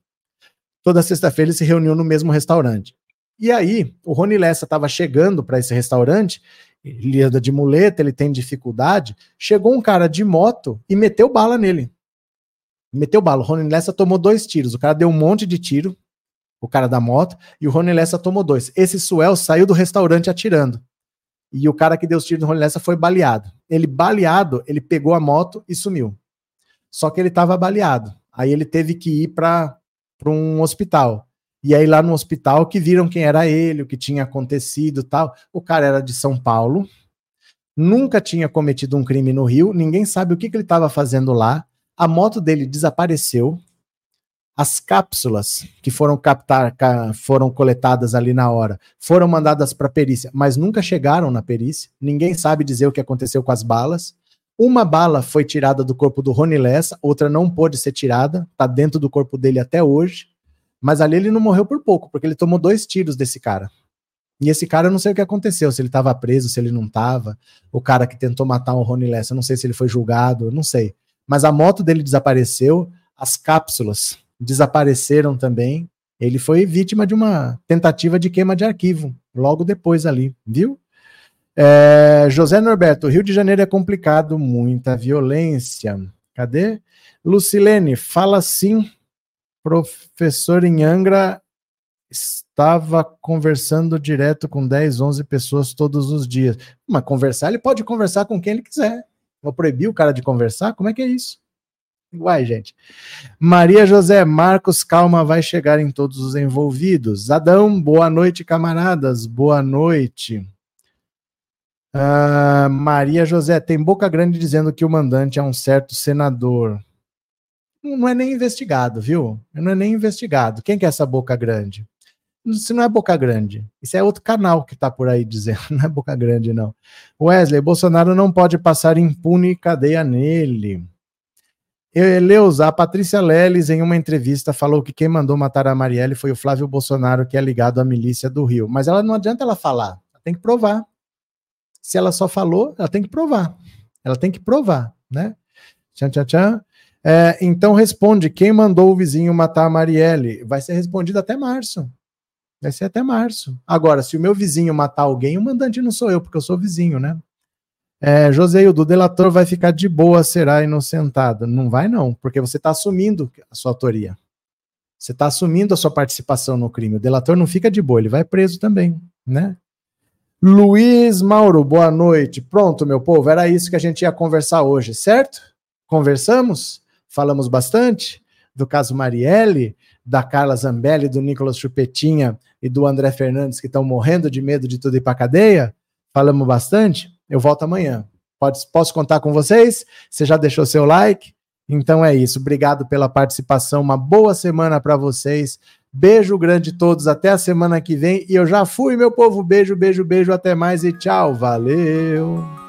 Toda sexta-feira eles se reuniam no mesmo restaurante. E aí, o Rony Lessa estava chegando para esse restaurante ele anda de muleta, ele tem dificuldade. Chegou um cara de moto e meteu bala nele. Meteu bala. O Rony Lessa tomou dois tiros. O cara deu um monte de tiro, o cara da moto, e o Rony Lessa tomou dois. Esse Suel saiu do restaurante atirando. E o cara que deu os tiros no Rony Lessa foi baleado. Ele, baleado, ele pegou a moto e sumiu. Só que ele estava baleado. Aí ele teve que ir para um hospital. E aí lá no hospital que viram quem era ele, o que tinha acontecido tal. O cara era de São Paulo, nunca tinha cometido um crime no Rio, ninguém sabe o que, que ele estava fazendo lá. A moto dele desapareceu. As cápsulas que foram captar, foram coletadas ali na hora, foram mandadas para perícia, mas nunca chegaram na perícia. Ninguém sabe dizer o que aconteceu com as balas. Uma bala foi tirada do corpo do Rony Lessa, outra não pôde ser tirada, está dentro do corpo dele até hoje. Mas ali ele não morreu por pouco, porque ele tomou dois tiros desse cara. E esse cara, eu não sei o que aconteceu, se ele estava preso, se ele não estava. O cara que tentou matar o Rony Lessa, eu não sei se ele foi julgado, eu não sei. Mas a moto dele desapareceu, as cápsulas desapareceram também. Ele foi vítima de uma tentativa de queima de arquivo, logo depois ali, viu? É, José Norberto, Rio de Janeiro é complicado, muita violência. Cadê? Lucilene, fala sim professor em Angra estava conversando direto com 10, 11 pessoas todos os dias. Mas conversar, ele pode conversar com quem ele quiser. Vou proibir o cara de conversar? Como é que é isso? Uai, gente. Maria José Marcos, calma, vai chegar em todos os envolvidos. Adão, boa noite, camaradas. Boa noite. Uh, Maria José, tem boca grande dizendo que o mandante é um certo senador não é nem investigado, viu? Não é nem investigado. Quem que é essa boca grande? Isso não é Boca Grande. Isso é outro canal que tá por aí dizendo. [laughs] Não é Boca Grande, não. Wesley, Bolsonaro não pode passar impune cadeia nele. Eleusa, a Patrícia Leles, em uma entrevista, falou que quem mandou matar a Marielle foi o Flávio Bolsonaro, que é ligado à milícia do Rio. Mas ela não adianta ela falar, ela tem que provar. Se ela só falou, ela tem que provar. Ela tem que provar, né? Tchan, tchan, tchan. É, então responde: quem mandou o vizinho matar a Marielle? Vai ser respondido até março. Vai ser até março. Agora, se o meu vizinho matar alguém, o mandante não sou eu, porque eu sou vizinho, né? É, Joseildo, o delator vai ficar de boa, será inocentado. Não vai, não, porque você está assumindo a sua autoria. Você está assumindo a sua participação no crime. O delator não fica de boa, ele vai preso também, né? Luiz Mauro, boa noite. Pronto, meu povo, era isso que a gente ia conversar hoje, certo? Conversamos? Falamos bastante do caso Marielle, da Carla Zambelli, do Nicolas Chupetinha e do André Fernandes, que estão morrendo de medo de tudo ir para cadeia. Falamos bastante. Eu volto amanhã. Pode, posso contar com vocês? Você já deixou seu like? Então é isso. Obrigado pela participação. Uma boa semana para vocês. Beijo grande a todos. Até a semana que vem. E eu já fui, meu povo. Beijo, beijo, beijo. Até mais e tchau. Valeu.